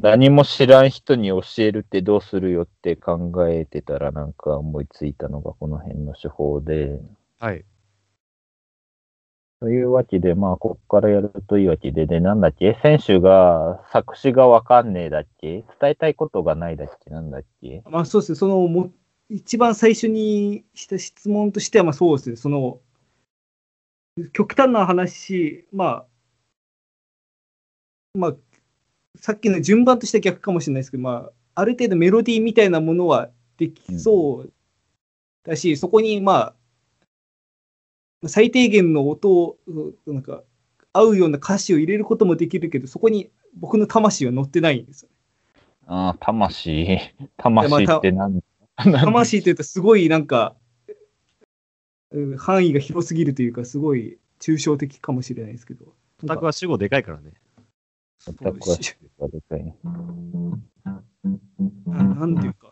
何も知らん人に教えるってどうするよって考えてたら、なんか思いついたのがこの辺の手法で。はい。というわけで、まあ、ここからやるといいわけで、で、なんだっけ？選手が作詞がわかんねえだっけ？伝えたいことがないだっけ？なんだっけ？まあ、そうですね。その、も、一番最初にした質問としては、まあ、そうですね。その、極端な話、まあ、まあ、さっきの順番としては逆かもしれないですけど、まあ、ある程度メロディーみたいなものはできそうだし、そこに、まあ、最低限の音を、なんか、合うような歌詞を入れることもできるけど、そこに僕の魂は乗ってないんですよ。ああ、魂。[LAUGHS] 魂って何なん [LAUGHS] 魂というとすごいなんか、うん範囲が広すぎるというか、すごい抽象的かもしれないですけど。オタクは主語でかいからね。オタクはでかいななんていうか、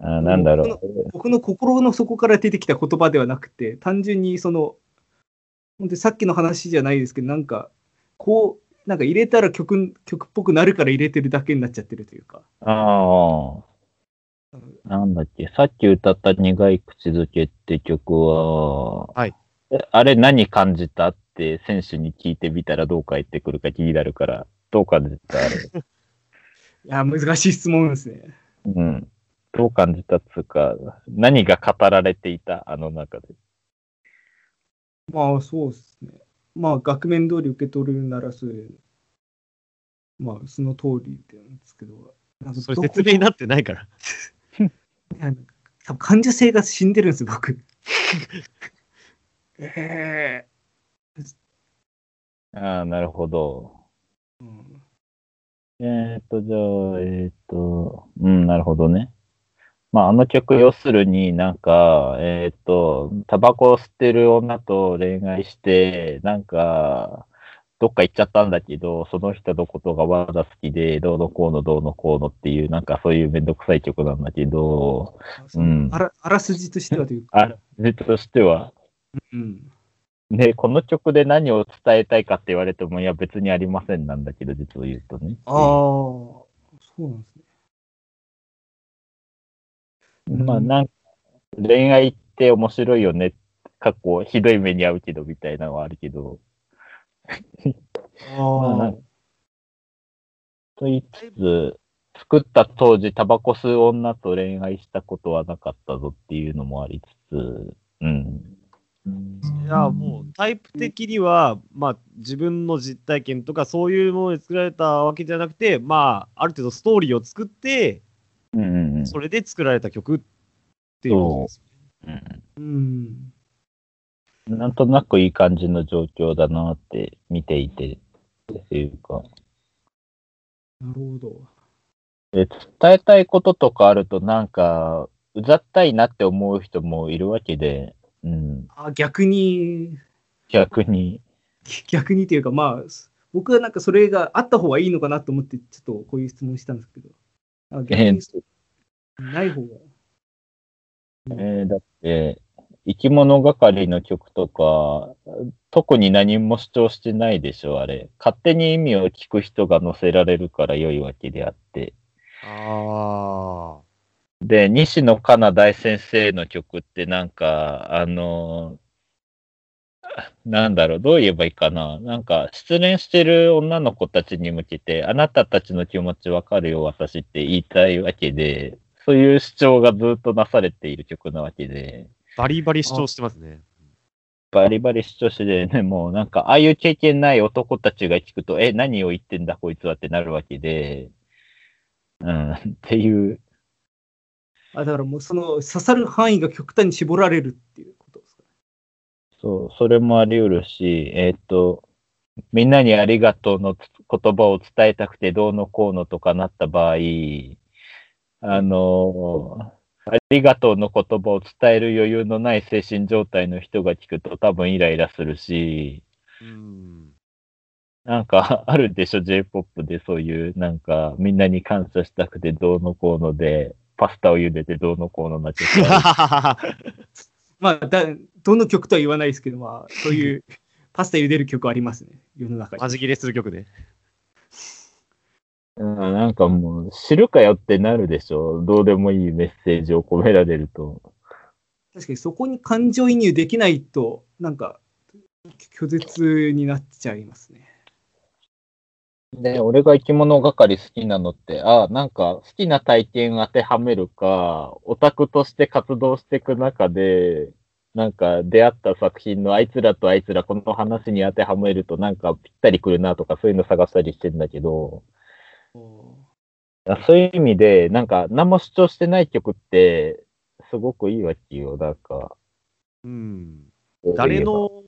あーなんだろう。僕の心の底から出てきた言葉ではなくて、単純にその、本当にさっきの話じゃないですけど、なんか、こう、なんか入れたら曲曲っぽくなるから入れてるだけになっちゃってるというか。ああ。なんだっけ、さっき歌った苦い口づけって曲は、はいえあれ何感じたって選手に聞いてみたらどう返ってくるか気になるから、どう感じた？あれ。いや、難しい質問ですね。うん。どう感じたっつうか、何が語られていたあの中で。まあ、そうですね。まあ、額面通り受け取るならそういう、まあ、その通りなんですけど、それ説明になってないから。[LAUGHS] 多分感受性が死んでるんですよ、僕。[LAUGHS] えああ、なるほど。えうんえーっと、じゃあ、えーっと、うん、なるほどね。まあ、あの曲、要するになんか、えーっと、タバコを吸ってる女と恋愛して、なんか、どっか行っちゃったんだけど、その人のことがまだ好きで、どうのこうのどうのこうのっていう、なんかそういうめんどくさい曲なんだけど、う。ん。あらあらすじとしてはというか、あれとしては、うん、ね、この曲で何を伝えたいかって言われても、いや、別にありませんなんだけど、実を言うとね。ああ、そうなんですね。まあ、なんか、恋愛って面白いよね。過去、ひどい目に遭うけど、みたいなのはあるけど。[LAUGHS] まあ、と言いつつ、作った当時、タバコ吸う女と恋愛したことはなかったぞっていうのもありつつ、うん。いや、もうタイプ的には、まあ、自分の実体験とか、そういうもので作られたわけじゃなくて、まあ、ある程度ストーリーを作って、うんうんうんそれで作られた曲っていうことです。うん。うん。なんとなくいい感じの状況だなって見ていて、っていうか。なるほど。で、伝えたいこととかあると、なんか、うざったいなって思う人もいるわけで、うん。あ逆に、逆に。[LAUGHS] 逆にというか、まあ、僕はなんかそれがあった方がいいのかなと思って、ちょっとこういう質問したんですけど、あ逆にない方が。えーだって、生き物係の曲とか、特に何も主張してないでしょ、あれ。勝手に意味を聞く人が載せられるから良いわけであって。あで、西野カナ大先生の曲ってなんか、あのなんだろう、どう言えばいいかな。なんか、失恋してる女の子たちに向けて、あなたたちの気持ちわかるよ、私って言いたいわけで、そういう主張がずっとなされている曲なわけで、あ、バリバリ主張してますね。バリバリ主張してでね、もうなんか、ああいう経験ない男たちが聞くと、え、何を言ってんだ、こいつはってなるわけで、うん、っていう、あだからもうその刺さる範囲が極端に絞られるっていうことですかね。そう、それもあり得るし、えーっと、みんなにありがとうのつ言葉を伝えたくてどうのこうのとかなった場合、あの、ありがとうの言葉を伝える余裕のない精神状態の人が聞くと多分イライラするし、うん。なんか [LAUGHS] あるでしょ、J-POP でそういう、なんかみんなに感謝したくてどうのこうので、パスタを茹でてどうのこうのな曲あるまあだ、どの曲とは言わないですけど、まあ、そういう [LAUGHS] パスタ茹でる曲ありますね、世の中に。マジ切れする曲で。うん、なんかもう、知るかよってなるでしょ。どうでもいいメッセージを込められると。確かにそこに感情移入できないと、なんか、拒絶になっちゃいますね。で、俺が生き物係好きなのって、あなんか好きな体験当てはめるか、オタクとして活動していく中で、なんか出会った作品のあいつらとあいつらこの話に当てはめるとなんかぴったりくるなとかそういうの探したりしてんだけど、そういう意味で、なんか何も主張してない曲ってすごくいいわけよ。なんか。うん。誰の、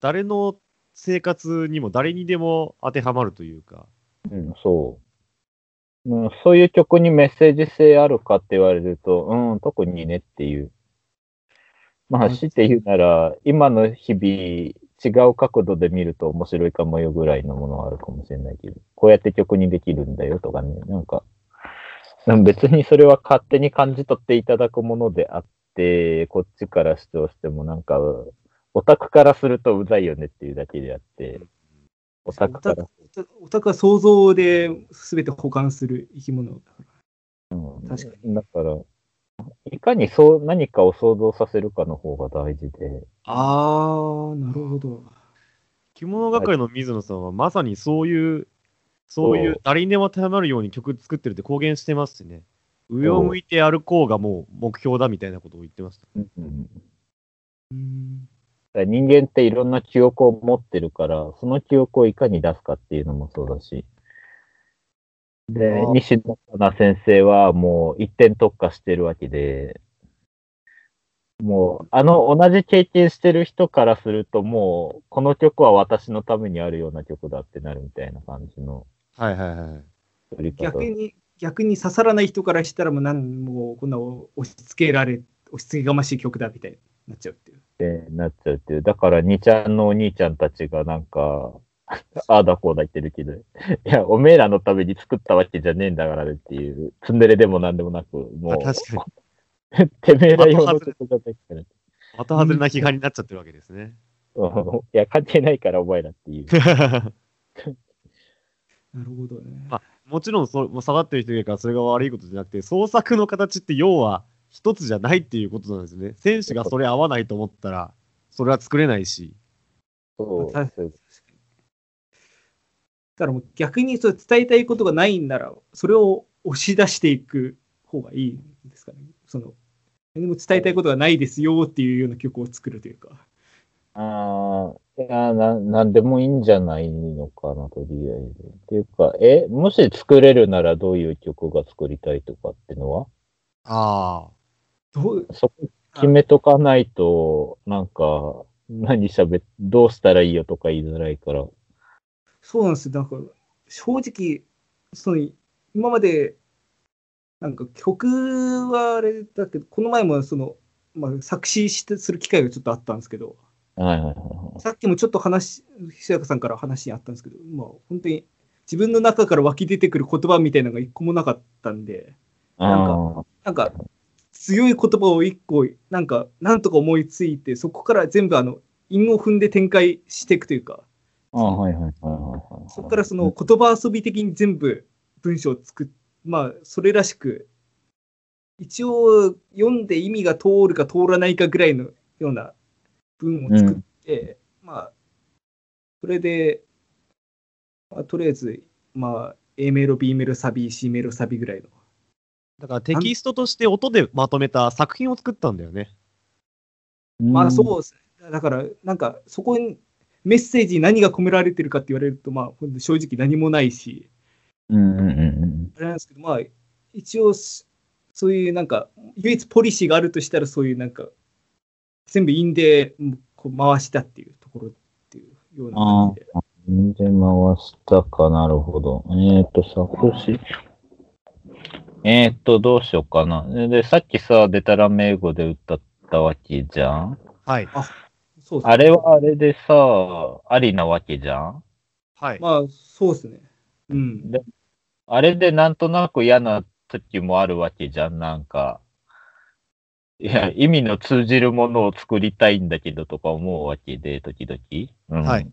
誰の生活にも誰にでも当てはまるというか。うん、そう。うん、そういう曲にメッセージ性あるかって言われると、うん、特にねっていう。まあ、強いて言うなら、今の日々、違う角度で見ると面白いかもよぐらいのものはあるかもしれないけど、こうやって曲にできるんだよとかね、なんか、別にそれは勝手に感じ取っていただくものであって、こっちから主張してもなんか、オタクからするとうざいよねっていうだけであって、オタクから、オタクは想像で全て保管する生き物だから。うん、確かだから、いかにそう何かを想像させるかの方が大事で、あー、なるほど。着物係の水野さんはまさにそういう、そういう誰にでも当てはまるように曲作ってるって公言してますしね。上を向いて歩こうがもう目標だみたいなことを言ってました。うんうんだから人間っていろんな記憶を持ってるから、その記憶をいかに出すかっていうのもそうだし。で西野カナ先生はもう一点特化してるわけで、もう、あの同じ経験してる人からすると、もう、この曲は私のためにあるような曲だってなるみたいな感じのはいはいはい。逆に、逆に刺さらない人からしたらもうなんもうこんな押し付けられ、押し付けがましい曲だみたいになっちゃうっていう。ってなっちゃうっていう。だから、兄ちゃんのお兄ちゃんたちがなんか、ああだこうだ言ってるけど、いや、おめえらのために作ったわけじゃねえんだからねっていう、ツンデレでもなんでもなく、もあう、確かに。[LAUGHS] てめえら用の曲じゃないから。また外れな批判になっちゃってるわけですね。うんいや、関係ないからお前らっていう。[LAUGHS] なるほどね。まもちろんそう、もう下がってる人がいるからそれが悪いことじゃなくて、創作の形って要は一つじゃないっていうことなんですね。選手がそれ合わないと思ったら、それは作れないし。そうたそうだからもう逆にそう伝えたいことがないんなら、それを押し出していく方がいいんですかね。その何も伝えたいことがないですよっていうような曲を作るというか。ああ、いやな、なんでもいいんじゃないのかな、とりあえず。っていうか、え、もし作れるならどういう曲が作りたいとかってのは？ああ。どう？そこ決めとかないと、なんか、何喋っ、どうしたらいいよとか言いづらいから。そうなんですよ。なんか正直、その今まで、なんか曲はあれだけど、この前もその、まあ、作詞してする機会がちょっとあったんですけど、はいはいはいはい。さっきもちょっと話、ひさやかさんから話にあったんですけど、まあ、本当に自分の中から湧き出てくる言葉みたいなのが一個もなかったんで、なんかあなんか強い言葉を一個、なんか、なんとか思いついて、そこから全部あの、韻を踏んで展開していくというか、ああ、はいはいはいはいはい。そこからその言葉遊び的に全部文章を作っ、まあ、それらしく、一応読んで意味が通るか通らないかぐらいのような文を作って、まあ、それで、まあ、とりあえず、まあ、A メロ、B メロ、サビ、C メロ、サビぐらいの。だからテキストとして音でまとめた作品を作ったんだよね。まあ、そうですね。だから、なんか、そこにメッセージに何が込められてるかって言われると、まあ、正直何もないし、うん。うんうんうんあれなんですけど、まあ、一応す、そういうなんか、唯一ポリシーがあるとしたら、そういうなんか、全部印でうんこう回したっていうところっていうような感じで。うん。で、回したかなるほど。えっ、と、作詞。えっ、と、どうしようかな。で、さっきさ、デタラメ英語で歌ったわけじゃんはい。そうですねあれはあれでさ、ありなわけじゃん？はい。まあ、そうですね。うん。であれでなんとなく嫌な時もあるわけじゃん、なんか。いや、意味の通じるものを作りたいんだけどとか思うわけで、時々。うん、はい。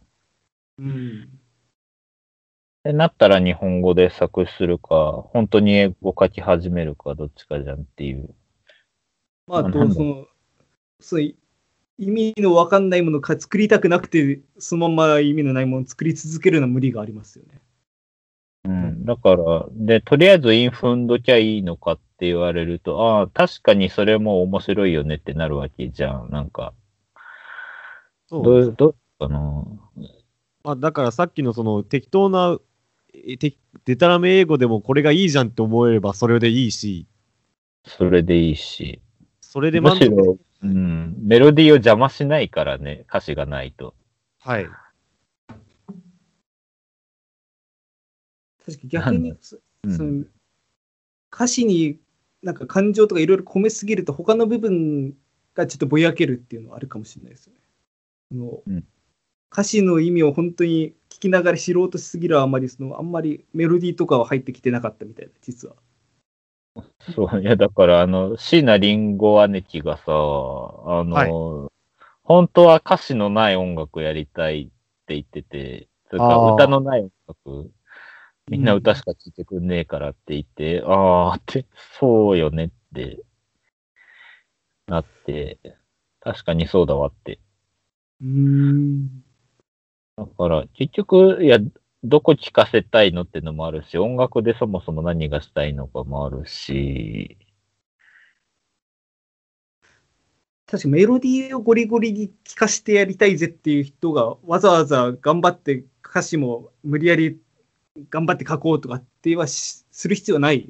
うん。ってなったら日本語で作詞するか、本当に英語書き始めるか、どっちかじゃんっていう。まあ、どうその、そう意味のわかんないものをか作りたくなくて、そのまま意味のないものを作り続けるのは無理がありますよね。うん。だから、で、とりあえずイン踏んどきゃいいのかって言われると、ああ、確かにそれも面白いよねってなるわけじゃん。なんか、そうどう、どうかな？まあ、だからさっきのその適当な、えてデタラメ英語でもこれがいいじゃんって思えればそれでいいし、それでいいし。それでむ満足しろ、うん、メロディーを邪魔しないからね、歌詞がないと。はい。確かに逆に、その、うん、歌詞になんか感情とかいろいろ込めすぎると、他の部分がちょっとぼやけるっていうのはあるかもしれないですよね。の、うん、歌詞の意味を本当に聞きながら知ろうとしすぎるあまりその、あんまりメロディーとかは入ってきてなかったみたいな、実は。[LAUGHS] そう、いや、だから、あの、椎名林檎姉貴がさ、あの、本当は歌詞のない音楽やりたいって言ってて、それかあー歌のない音楽、みんな歌しか聴いてくんねえからって言って、あーって、そうよねって、なって、確かにそうだわって。うーん。だから、結局、いや、どこ聴かせたいのってのもあるし、音楽でそもそも何がしたいのかもあるし、確かメロディーをゴリゴリに聴かせてやりたいぜっていう人がわざわざ頑張って歌詞も無理やり頑張って書こうとかってはする必要ない。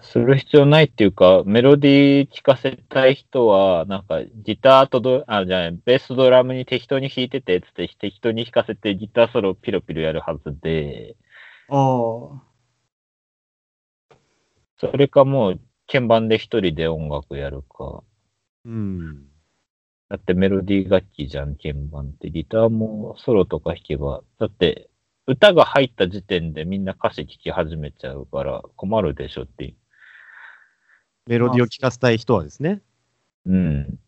する必要ないっていうか、メロディー聴かせたい人は、なんかギターとド、あ、じゃない、ベースとドラムに適当に弾いてて、つって適当に弾かせてギターソロをピロピロやるはずで、ああ。それかもう鍵盤で一人で音楽やるか。うん。だってメロディー楽器じゃん、鍵盤って。ギターもソロとか弾けば、だって歌が入った時点でみんな歌詞聴き始めちゃうから困るでしょっていう。メロディーを聴かせたい人はですね。うん。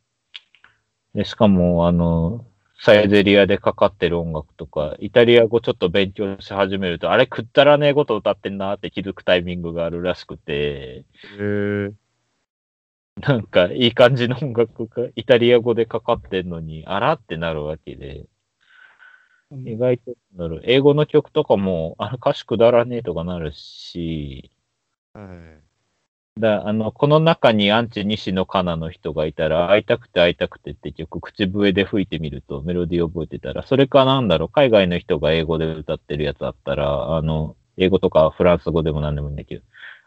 で、しかも、あの、サイゼリアでかかってる音楽とか、イタリア語ちょっと勉強し始めると、あれ、くったらねえこと歌ってんなって気づくタイミングがあるらしくて、へえ。なんか、いい感じの音楽がイタリア語でかかってんのに、あらってなるわけで、意外となる。英語の曲とかも、あれ、歌詞くだらねえとかなるし、はい。だあの、この中にアンチ西野カナの人がいたら、会いたくて会いたくてって曲、口笛で吹いてみると、メロディー覚えてたら、それかなんだろう、海外の人が英語で歌ってるやつあったら、あの、英語とかフランス語でも何でもいいんだけど、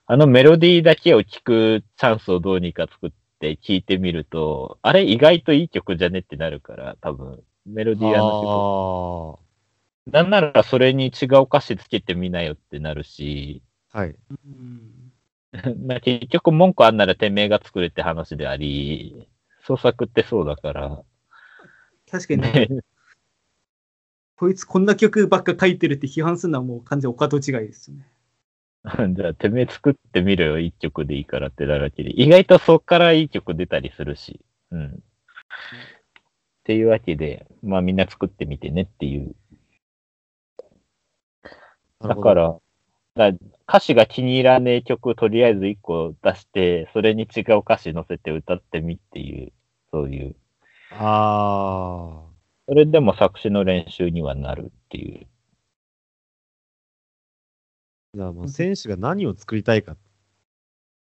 あのメロディーだけを聞くチャンスをどうにか作って聞いてみると、あれ意外といい曲じゃねってなるから、多分、メロディーあの曲。なんならそれに違う歌詞つけてみなよってなるし、はい。うん [LAUGHS] まあ結局文句あんならてめえが作れって話であり、創作ってそうだから、確かにね、[LAUGHS] こいつこんな曲ばっか書いてるって批判するのはもう完全お門違いですよね。[LAUGHS] じゃあてめえ作ってみろよ、一曲でいいからってなるわけで、意外とそっからいい曲出たりするし、うん。っていうわけで、まあみんな作ってみてねっていう。だか、ら、だ歌詞が気に入らねえ曲とりあえず一個出して、それに違う歌詞乗せて歌ってみっていう、そういう。ああ。それでも作詞の練習にはなるっていう。じゃあもう選手が何を作りたいか。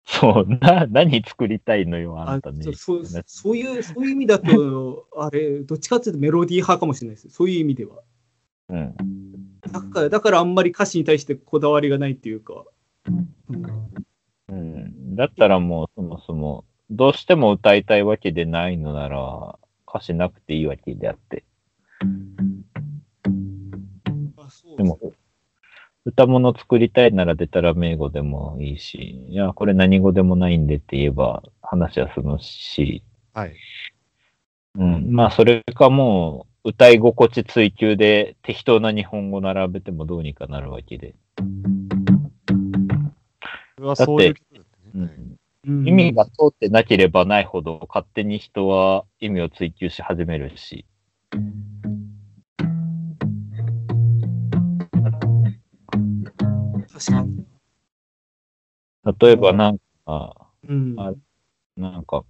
そう、な、何作りたいのよ、あんたね。そうそうそういう、そういう意味だと、あれ、どっちかっていうとメロディー派かもしれないです。そういう意味では。うん。だから、だからあんまり歌詞に対してこだわりがないっていうか。うんうん。だったらもう、そもそも、どうしても歌いたいわけでないのなら、歌詞なくていいわけであって。あそうでも、歌物作りたいならデタラメ英語でもいいし、いや、これ何語でもないんでって言えば話は済むし、はい。うん。まあ、それかもう、歌い心地追求で適当な日本語並べてもどうにかなるわけで。だったね。はいうん。うん意味が通ってなければないほど、勝手に人は意味を追求し始めるし。確かに。例えばなんか、うん。あなんか、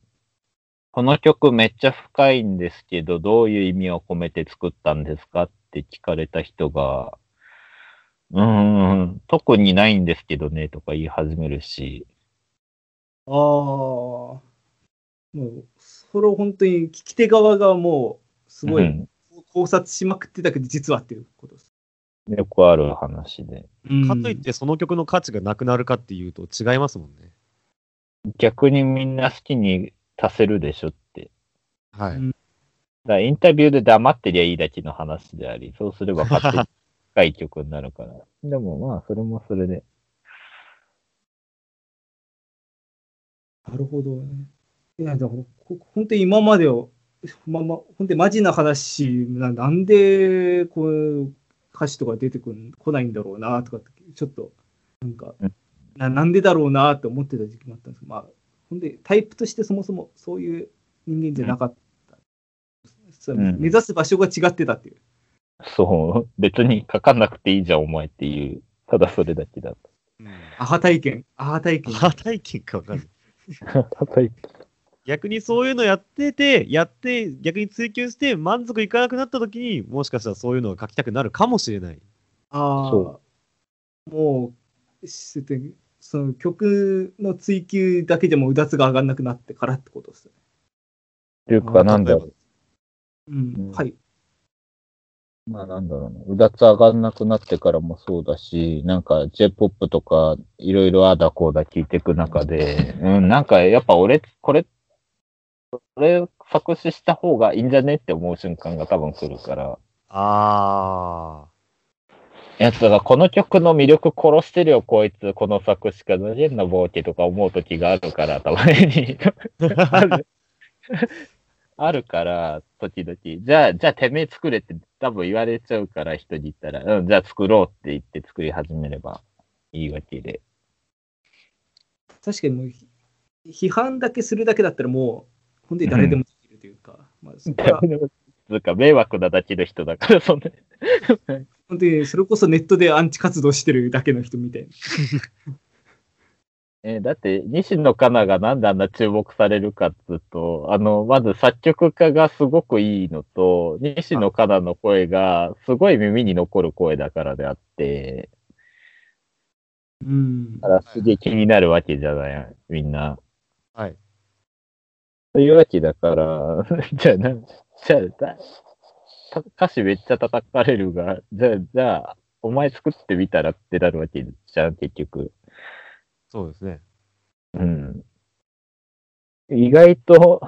この曲めっちゃ深いんですけど、どういう意味を込めて作ったんですかって聞かれた人が、うーん、特にないんですけどね、とか言い始めるし、ああ。もう、それを本当に聞き手側がもう、すごいうん考察しまくってたけど、実はっていうことです。よくある話で。かといってその曲の価値がなくなるかっていうと違いますもんね。逆にみんな好きに足せるでしょって。はい。うんだインタビューで黙ってりゃいいだけの話であり、そうすれば勝手に深い曲になるから。[LAUGHS] でもまあ、それもそれで。なるほどね。いや、だから、こ本当に今までを、まま、本当にマジな話な、なんで、こう、歌詞とか出てくる来ないんだろうな、とかって、ちょっと、なんかうん、ななんでだろうなって思ってた時期もあったんですけど、まあ、ほんで、タイプとしてそもそもそういう人間じゃなかった。そううん目指す場所が違ってたっていう。そう、別に書かなくていいじゃん、お前っていう。ただそれだけだと。アハ体験、アハ体験。アハ体験かわかんない。叩いて逆にそういうのやってて、やって、逆に追求して満足いかなくなった時に、もしかしたらそういうのを書きたくなるかもしれない。ああそ、もう、してその曲の追求だけでもうだつが上がんなくなってからってことですね。というか、なんだろう。うん、うんはい。まあなんだろうな。うだつ上がんなくなってからもそうだし、なんか J-POP とかいろいろああだこうだ聞いていく中で、うん、なんかやっぱ俺、これ、これ作詞した方がいいんじゃねって思う瞬間が多分来るから。あやつがこの曲の魅力殺してるよ、こいつ、この作詞家の変なボケとか思う時があるから、たまに。あ [LAUGHS] るあるから、時々。じゃあ、じゃあてめえ作れって多分言われちゃうから、人に言ったら、うん、じゃあ作ろうって言って作り始めればいいわけで。確かにもう、ひ批判だけするだけだったらもう、本当に誰でもできるというか、まあ、そこはつうか、迷惑なだけの人だから、そんな。本当にそれこそネットでアンチ活動してるだけの人みたいな。[LAUGHS] えーだって、西野カナがなんであんな注目されるかっつうと、あの、まず作曲家がすごくいいのと、西野カナの声がすごい耳に残る声だからであって、うんだ。からすげえ気になるわけじゃない、みんな。あ。はい。そういうわけだから、[LAUGHS] じゃあなん、じゃあ歌詞めっちゃ叩かれるが、じゃあ、じゃあ、お前作ってみたらってなるわけじゃん、結局。そうですね。うん。意外と、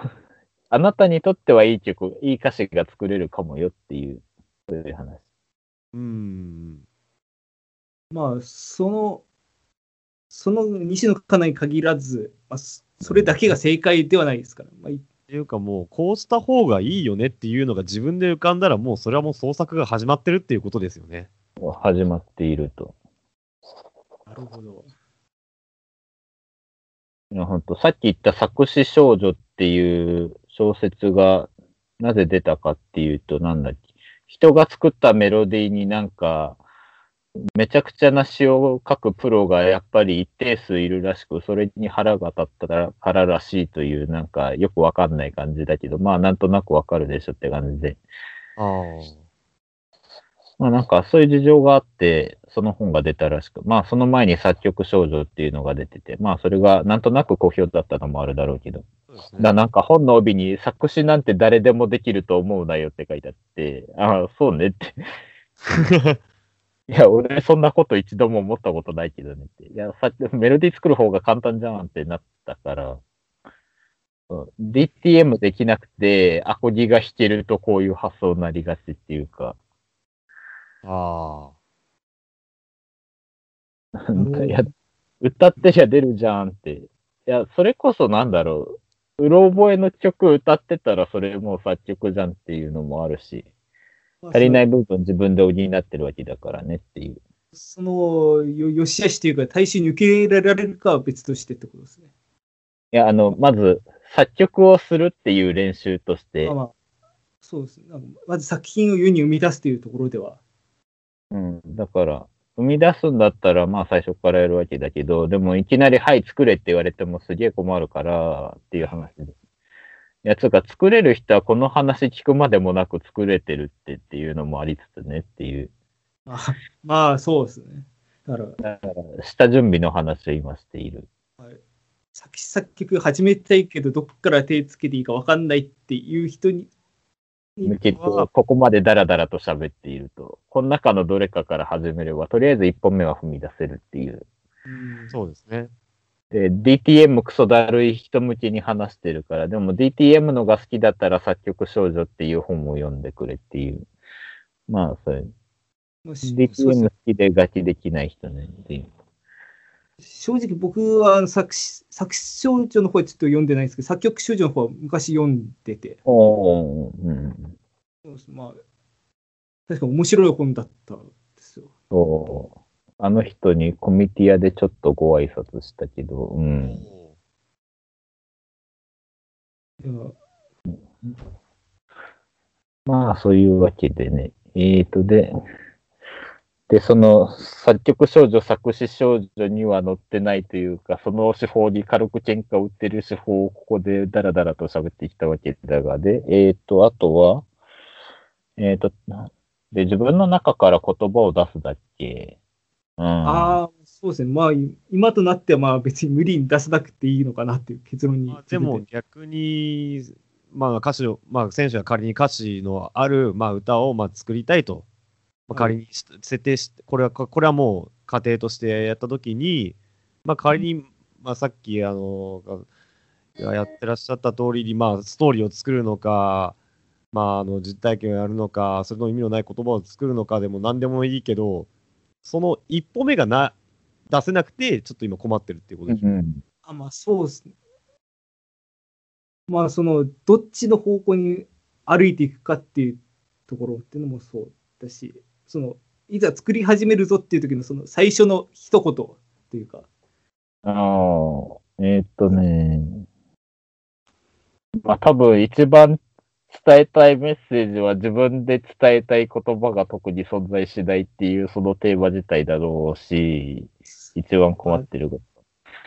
あなたにとってはいい曲、いい歌詞が作れるかもよっていう、そういう話。うーん。まあ、その、その西野カナに限らず、まあ、そそれだけが正解ではないですから。まあ、いっていうかもう、こうした方がいいよねっていうのが自分で浮かんだら、もうそれはもう創作が始まってるっていうことですよね。始まっていると。なるほど。いや本当さっき言った作詞少女っていう小説がなぜ出たかっていうと、なんだっけ。人が作ったメロディーになんか、めちゃくちゃな詩を書くプロがやっぱり一定数いるらしく、それに腹が立ったかららしいという、なんかよくわかんない感じだけど、まあなんとなくわかるでしょって感じで。ああ。まあなんかそういう事情があって、その本が出たらしく、まあその前に作曲少女っていうのが出てて、まあそれがなんとなく好評だったのもあるだろうけど、そうですだね。なんか本の帯に作詞なんて誰でもできると思うなよって書いてあって、ああ、そうねって。[LAUGHS] いや、俺そんなこと一度も思ったことないけどねって。いや、さメロディー作る方が簡単じゃんってなったから、うん DTM できなくて、アコギが弾けるとこういう発想になりがちっていうか、あどいや、歌ってりゃ出るじゃんって。いや、それこそなんだろう。うろ覚えの曲歌ってたらそれもう作曲じゃんっていうのもあるし、足りないい部分自分で補ってるわけだからねっていう。そのよよしあしというか、大衆に受け入れられるかは別としてってことですね。いや、あの、まず、作曲をするっていう練習としてまあ、まあ、そうですね。まず作品を世に生み出すというところでは。うん、だから、生み出すんだったら、まあ最初からやるわけだけど、でもいきなり、はい、作れって言われてもすげえ困るから、っていう話で。いや、つうか、作れる人はこの話聞くまでもなく作れてるってっていうのもありつつねっていう。[LAUGHS] まあ、まあ、そうですね。だから、だから、下準備の話を今している。作詞作曲始めたいけど、どっから手つけていいか分かんないっていう人に、向けて、ここまでダラダラと喋っていると、この中のどれかから始めれば、とりあえず一本目は踏み出せるっていう。うんあ。そうですね。で、DTM クソだるい人向けに話してるから、でも DTM のが好きだったら作曲少女っていう本を読んでくれっていう。まあ、それ。DTM 好きでガチできない人ね。で正直僕は作詞作詞少女の方はちょっと読んでないんですけど、作曲少女の方は昔読んでて、おーうん。まあ、確か面白い本だったんですよ。そう。あの人にコミティアでちょっとご挨拶したけど、うん。いやまあ、そういうわけでね。えーと、で、で、その、作曲少女、作詞少女には載ってないというか、その手法に軽く喧嘩を売ってる手法をここでダラダラと喋ってきたわけだが、で、えーと、あとは、えーと、で、自分の中から言葉を出すだっけ？うん。ああ、そうですね。まあ、今となってはまあ別に無理に出さなくていいのかなっていう結論にまあ、でも逆に、まあ、歌詞を、まあ、選手が仮に歌詞のある、まあ、歌を、まあ、作りたいと、まあ、はい。仮にし設定して、これは、これはもう家庭としてやったときに、まあ、仮に、まあ、さっき、あの、がやってらっしゃった通りに、まあ、ストーリーを作るのか、まあ、あの実体験をやるのか、それの意味のない言葉を作るのかでも何でもいいけど、その一歩目がな出せなくて、ちょっと今困ってるっていうことでしょ？うん。あ、まあそうですね。まあその、どっちの方向に歩いていくかっていうところっていうのもそうだし、その、いざ作り始めるぞっていう時のその最初の一言っていうか、ああ、えーっとね、まあ多分一番伝えたいメッセージは自分で伝えたい言葉が特に存在しないっていうそのテーマ自体だろうし、一番困ってること。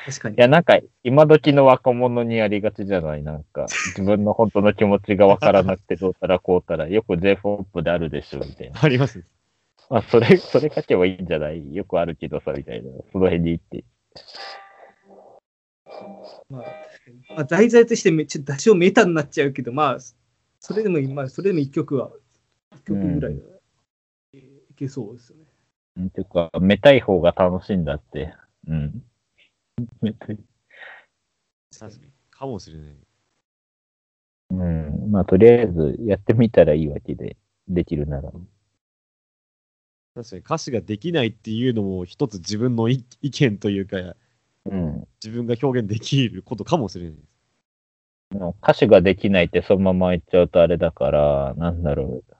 確かにい。や、なんか今時の若者にありがちじゃない？なんか [LAUGHS] 自分の本当の気持ちがわからなくてどうたらこうたら、よく J-POP であるでしょみたいな。あります。まあそれ、[LAUGHS] それ書けばいいんじゃない？よくあるけどさ、みたいな。その辺に行って。まあ、まあ、題材としてめっちゃ出しをメタになっちゃうけど、まあ、それでも、まあ、それでも一曲は、一曲ぐらいは、いけそうですよね。うん。ていうか、めたい方が楽しいんだって。うん。めたい。確かに。かもしれない。うん。まあ、とりあえずやってみたらいいわけで、できるなら。確かに。歌詞ができないっていうのも一つ自分の意意見というか、うん。自分が表現できることかもしれないです。歌詞ができないってそのまま言っちゃうとあれだから、なんだろう。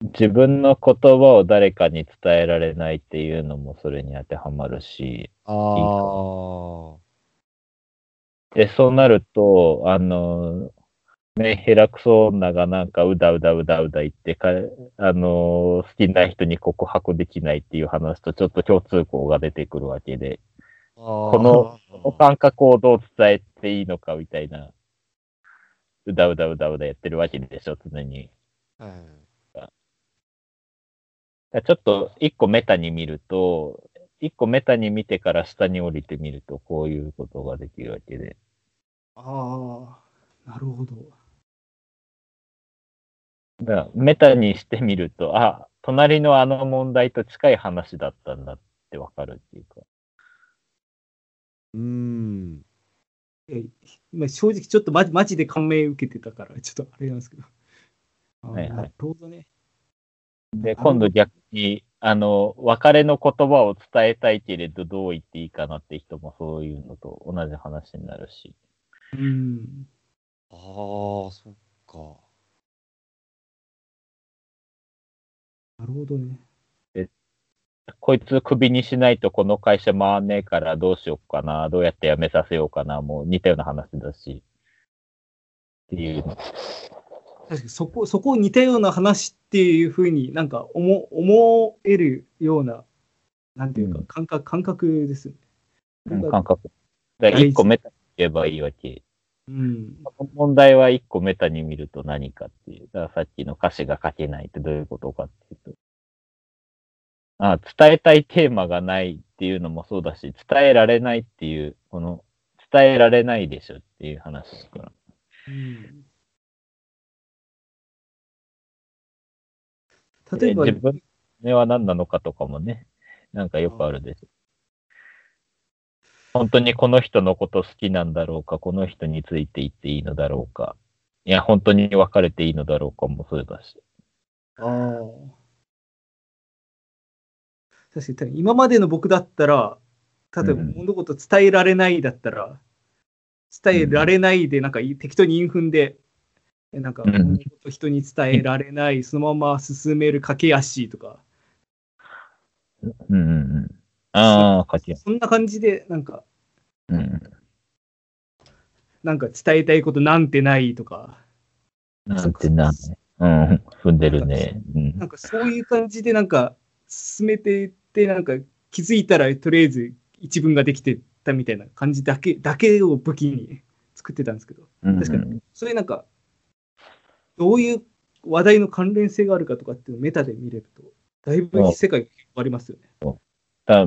自分の言葉を誰かに伝えられないっていうのもそれに当てはまるし、ああ。で、そうなると、あの、目開くそう女がなんかうだうだうだうだ言ってか、あの、好きな人に告白できないっていう話とちょっと共通項が出てくるわけで、ここのこの感覚をどう伝えていいのかみたいな、うだうだうだうだやってるわけでしょ、常に。はいだからちょっと一個メタに見ると、一個メタに見てから下に降りてみると、こういうことができるわけで。ああ、なるほど。だメタにしてみると、あ、隣のあの問題と近い話だったんだってわかるっていうか。うーん。え今正直ちょっとマジマジで感銘受けてたから、ちょっとあれなんですけど。はいはいなるほどね。で、今度逆に、あの、別れの言葉を伝えたいけれど、どう言っていいかなって人もそういうのと同じ話になるし。うん。ああ、そっか。なるほどね。こいつクビにしないとこの会社回んねえからどうしようかな、どうやって辞めさせようかな、もう似たような話だし。っていうの。確かにそこ、そこを似たような話っていうふうになんか思思えるような、なんていうかうん感覚、感覚ですね。なんか感覚。だから一個メタに言えばいいわけ。うん。問題は一個メタに見ると何かっていう。だからさっきの歌詞が書けないってどういうことかっていうと。あ伝えたいテーマがないっていうのもそうだし、伝えられないっていう、この、伝えられないでしょっていう話だから。うん例えば、で自分目は何なのかとかもね、なんかよくあるでしょ。本当にこの人のこと好きなんだろうか、この人についていっていいのだろうか、いや、本当に別れていいのだろうかもそうだし。ああ。確かに今までの僕だったら、例えばうん物事伝えられないだったら、伝えられないで、なんかい適当に韻踏んで、えなんかうん物事人に伝えられない、そのまま進める駆け足とか、うんうんうん。ああ、書きや。そんな感じで、なんか、うん。なんか伝えたいことなんてないとか、なんてなんね。うん、踏んでるね。うんなんかそういう感じでなんか進めていって、なんか気づいたらとりあえず一文ができてたみたいな感じだけ、だけを武器に作ってたんですけど、うん。確かにそういうなんか、どういう話題の関連性があるかとかっていうのをメタで見れると、だいぶ世界が広がりますよね。だ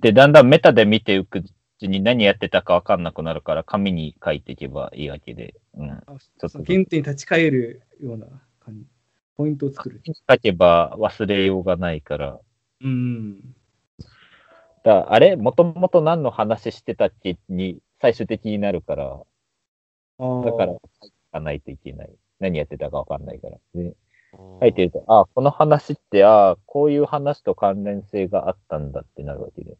で、だんだんメタで見ていくうちに何やってたか分かんなくなるから、紙に書いていけばいいわけで。うん。あちょっと原点に立ち返るようなポイントを作る。書けば忘れようがないから。うん。だあれもともと何の話してたっけに最終的になるから、だから書かないといけない。何やってたか分かんないから。で書いてると、あこの話って、ああ、こういう話と関連性があったんだってなるわけで。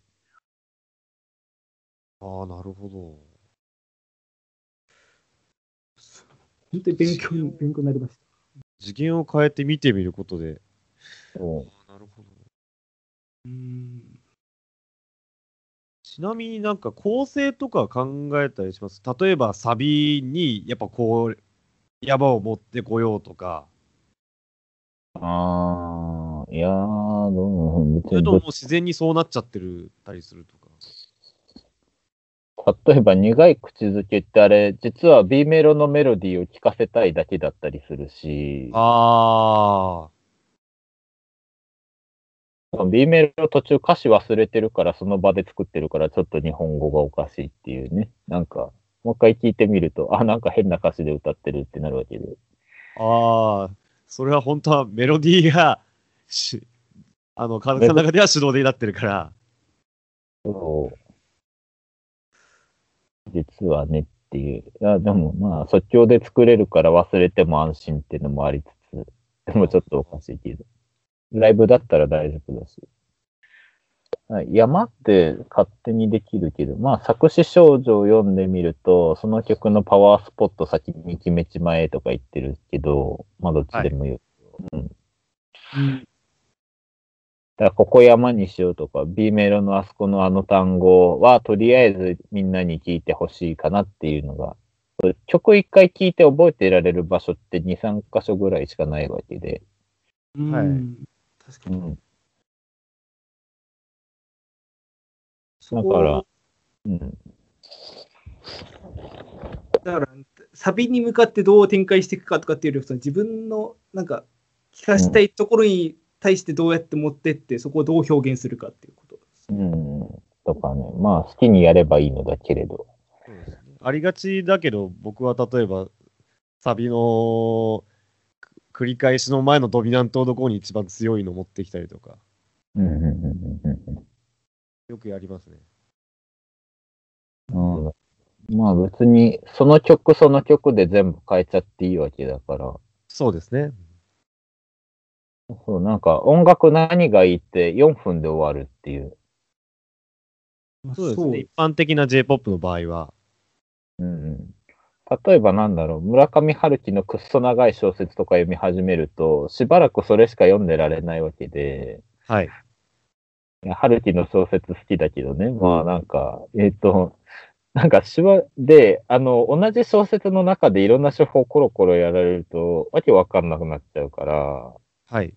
ああ、なるほど。本当に勉強に、勉強になりました。次元を変えて見てみることで。そうあなるほど。うん。ちなみになんか構成とか考えたりします？例えばサビにやっぱこう山を持ってこようとか、ああ、いやー、どう別それとも自然にそうなっちゃってるたりするとか。例えば苦い口づけってあれ、実は B メロのメロディーを聴かせたいだけだったりするし、あ B メロ途中歌詞忘れてるからその場で作ってるからちょっと日本語がおかしいっていうね。なんか、もう一回聞いてみると、あ、なんか変な歌詞で歌ってるってなるわけで。あ、ああ、それは本当はメロディーがし、あの、カナダの中では手動でなってるから。そう。実はねっていう。いや、でもまあ、即興で作れるから忘れても安心っていうのもありつつ、でもちょっとおかしいけど。ライブだったら大丈夫だし。はい山って勝手にできるけど、まあ、作詞少女を読んでみると、その曲のパワースポット先に決めちまえとか言ってるけど、まあ、どっちでもいいよ。うん。うん。だからここ山にしようとか、B メロのあそこのあの単語は、とりあえずみんなに聞いてほしいかなっていうのが、これ曲一回聞いて覚えてられる場所って2、3箇所ぐらいしかないわけで。はいうん確かに。うん。だからうん。だから、サビに向かってどう展開していくかとかっていうよりその自分のなんか聞かしたいところに対してどうやって持ってって、そこをどう表現するかっていうことです。うん。とかね。まあ、好きにやればいいのだけれど。そうですねありがちだけど、僕は例えば、サビのく繰り返しの前のドミナントのところに一番強いの持ってきたりとか、うん。うん。うん。よくやりますね。うん。うん。まあ別に、その曲その曲で全部変えちゃっていいわけだから。そうですね。そう、なんか音楽何がいいって4分で終わるっていう。そうですね。一般的な J-POP の場合は、うんうん。例えばなんだろう、村上春樹のくっそ長い小説とか読み始めると、しばらくそれしか読んでられないわけで、はい。春樹の小説好きだけどね、まあなんか、えっ、と、なんか手話で、あの、同じ小説の中でいろんな手法コロコロやられると、わけわかんなくなっちゃうから、はい。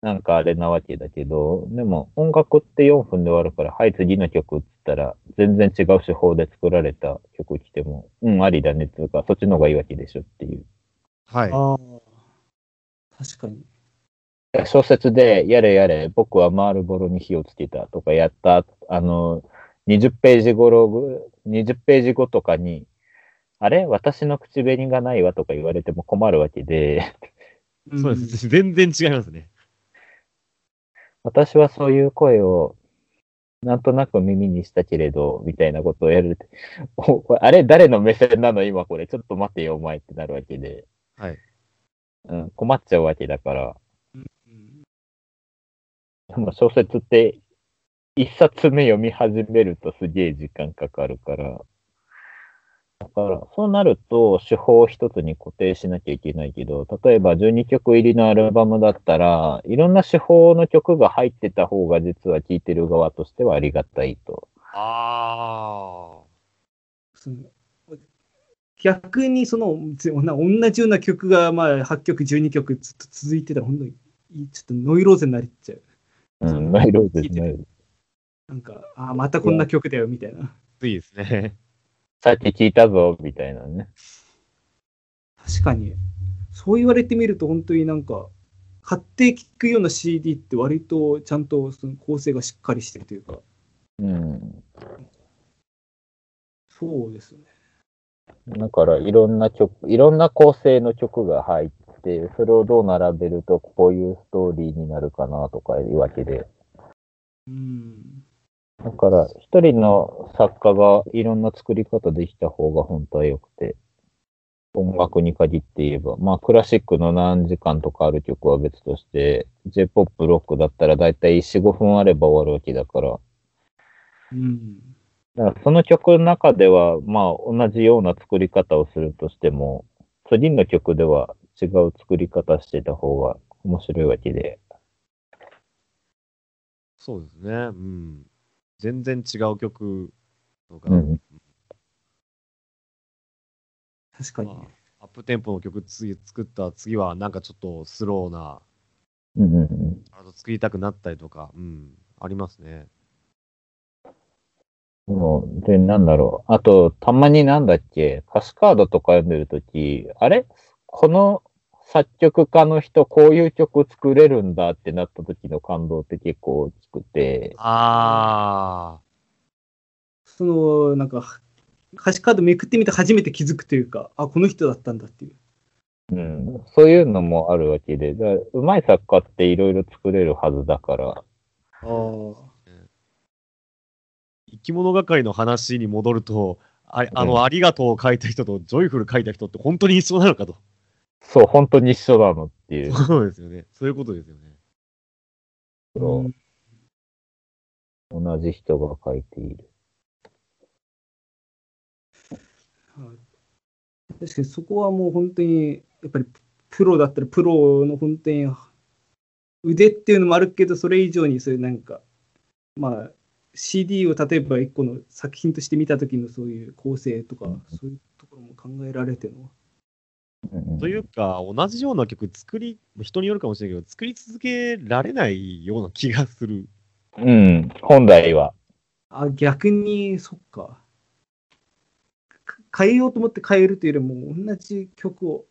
なんかあれなわけだけど、でも音楽って4分で終わるから、はい、次の曲っつったら、全然違う手法で作られた曲来ても、うん、ありだねっつうか、そっちの方がいいわけでしょっていう。はい。ああ。確かに。小説で、やれやれ、僕はマールボロに火をつけたとかやった、あの、20ページ頃ぐ、20ページ後とかに、あれ？私の口紅がないわとか言われても困るわけで、そうです。全然違いますね。私はそういう声を、なんとなく耳にしたけれど、みたいなことをやる。[LAUGHS] あれ誰の目線なの？今これ。ちょっと待てよ、お前ってなるわけで。はい。うん、困っちゃうわけだから。うん。でも小説って一冊目読み始めるとすげえ時間かかるから。だから、そうなると手法を一つに固定しなきゃいけないけど、例えば12曲入りのアルバムだったら、いろんな手法の曲が入ってた方が実は聴いてる側としてはありがたいと。あその逆にその同じような曲がまあ8曲12曲ずっと続いてたら本当にちょっとノイローゼになっちゃう。うん、ナイローゼナイローゼなんか、ああ、またこんな曲だよみたいな。あ、[LAUGHS] ついですね。さっき聞いたぞ、みたいなね。確かに。そう言われてみると本当になんか、買って聴くような CD って割とちゃんとその構成がしっかりしてるというか、うん。そうですね。だから、いろんな曲、いろんな構成の曲が入って、それをどう並べると、こういうストーリーになるかなとかいうわけで。うん。だから、一人の作家がいろんな作り方できた方が本当は良くて、音楽に限って言えば、まあ、クラシックの何時間とかある曲は別として、J-POP ロックだったらだいたい4、5分あれば終わるわけだから、うん。だからその曲の中では、まあ、同じような作り方をするとしても、次の曲では違う作り方してた方が面白いわけで。そうですね。うん。全然違う曲とか、うん。確かに。まあアップテンポの曲次作った次はなんかちょっとスローなうんうんうん。あと作りたくなったりとか、うん、ありますね。そうで、なんだろう。あと、たまになんだっけ、歌詞カードとか読んでるとき、あれ？この作曲家の人、こういう曲作れるんだってなった時の感動って結構大きくて、あその、なんか、歌詞カードめくってみて初めて気づくというか、あ、この人だったんだっていう。うん、そういうのもあるわけで、うまい作家っていろいろ作れるはずだから、ああ。生き物係の話に戻ると、ああの、うんありがとうを書いた人とジョイフル書いた人って本当に一緒なのかと。そう、本当に一緒なのっていう。そうですよね。そういうことですよね。そう同じ人が書いている。確かにそこはもう本当に、やっぱりプロだったらプロの本当に腕っていうのもあるけど、それ以上にそういうなんか、まあ、CD を例えば一個の作品として見た時のそういう構成とか、うんそういうところも考えられてるのは。うんというか、同じような曲作り、人によるかもしれないけど、作り続けられないような気がする。うん、本来は。あ、逆に、そっか。か変えようと思って変えるというよりも、同じ曲を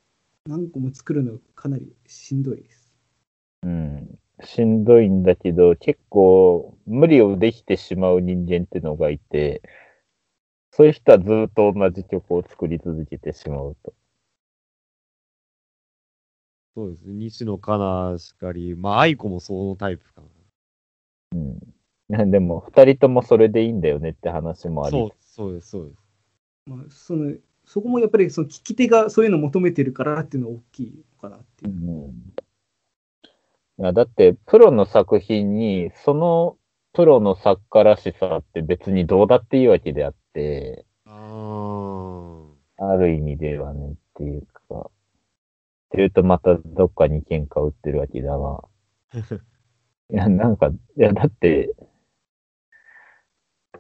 何個も作るのはかなりしんどいです。うん。しんどいんだけど、結構無理をできてしまう人間ってのがいて、そういう人はずっと同じ曲を作り続けてしまうと。そうですね。西野カナしかり、まあ、愛子もそのタイプかな。うん。でも、二人ともそれでいいんだよねって話もあり。そう、そうです、そうです。まあ、そのそこもやっぱりその聞き手がそういうのを求めてるからっていうのは大きいのかなっていう。うんいやだって、プロの作品に、そのプロの作家らしさって別にどうだっていいわけであって、あーある意味ではねっていうか、っていうとまたどっかに喧嘩売ってるわけだが。[LAUGHS] いや、なんか、いや、だって、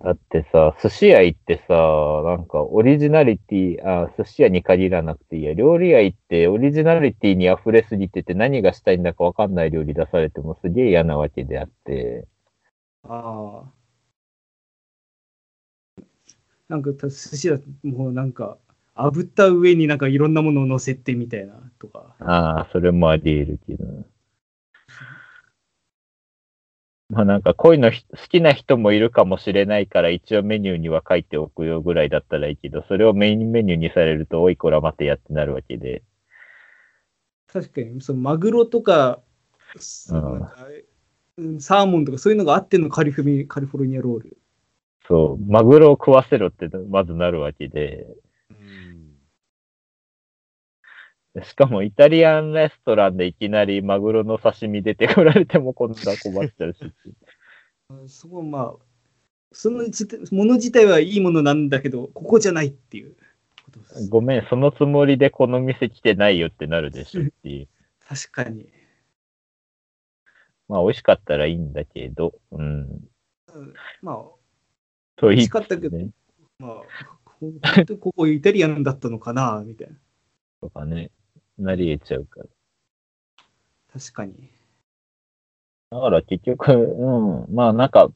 だってさ、寿司屋行ってさ、なんかオリジナリティ、あ、寿司屋に限らなくていいや、料理屋行ってオリジナリティに溢れすぎてて何がしたいんだかわかんない料理出されてもすげえ嫌なわけであって、ああ。なんかた寿司だともうなんか炙った上になんかいろんなものを乗せてみたいなとか。ああ、それもあり得るけど。まあなんかこういうのひ好きな人もいるかもしれないから一応メニューには書いておくよぐらいだったらいいけど、それをメインメニューにされると、おいこら待てやってなるわけで。確かにそのマグロとか、うんサーモンとかそういうのがあってのカリフカリフォルニアロール。そう、マグロを食わせろってまずなるわけで。しかもイタリアンレストランでいきなりマグロの刺身出てこられても今度は困っちゃうし。[LAUGHS] そこまあ、そのもの自体はいいものなんだけど、ここじゃないっていう。ごめん、そのつもりでこの店来てないよってなるでしょっていう。[LAUGHS] 確かに。まあ美味しかったらいいんだけど、うん。うんまあ、美味しかったけど、ね、まあ、本当にここイタリアンだったのかな、みたいな。とかね、なり得ちゃうから。確かに。だから結局、うん、まあなんか、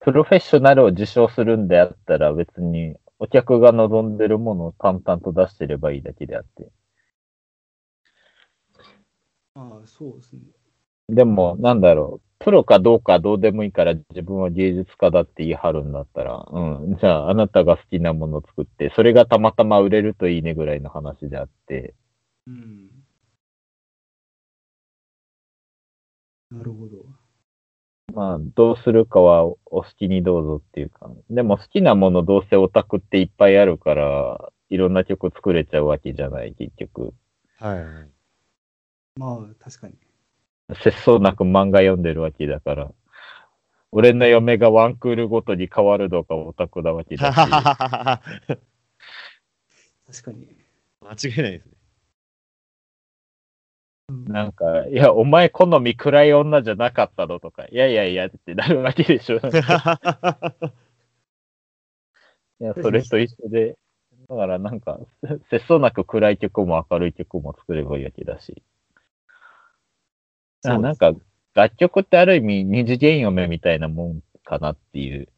プロフェッショナルを受賞するんであったら別にお客が望んでるものを淡々と出してればいいだけであって。ああ、そうですね。でも、なんだろう、プロかどうかどうでもいいから自分は芸術家だって言い張るんだったら、うん、じゃああなたが好きなものを作って、それがたまたま売れるといいねぐらいの話であって、うん。なるほど。まあ、どうするかはお好きにどうぞっていうか、でも好きなものどうせオタクっていっぱいあるから、いろんな曲作れちゃうわけじゃない、結局。はい。まあ、確かに。節操なく漫画読んでるわけだから、俺の嫁がワンクールごとに変わるのがオタクなわけだし。間 [LAUGHS] 確かに。違いないですね。なんか、いや、お前好み暗い女じゃなかったのとか、いやいやいやってなるわけでしょ。[LAUGHS] いや、それと一緒で、だからなんか、せ節操なく暗い曲も明るい曲も作ればいいわけだし。あなんか、楽曲ってある意味二次元嫁みたいなもんかなっていう。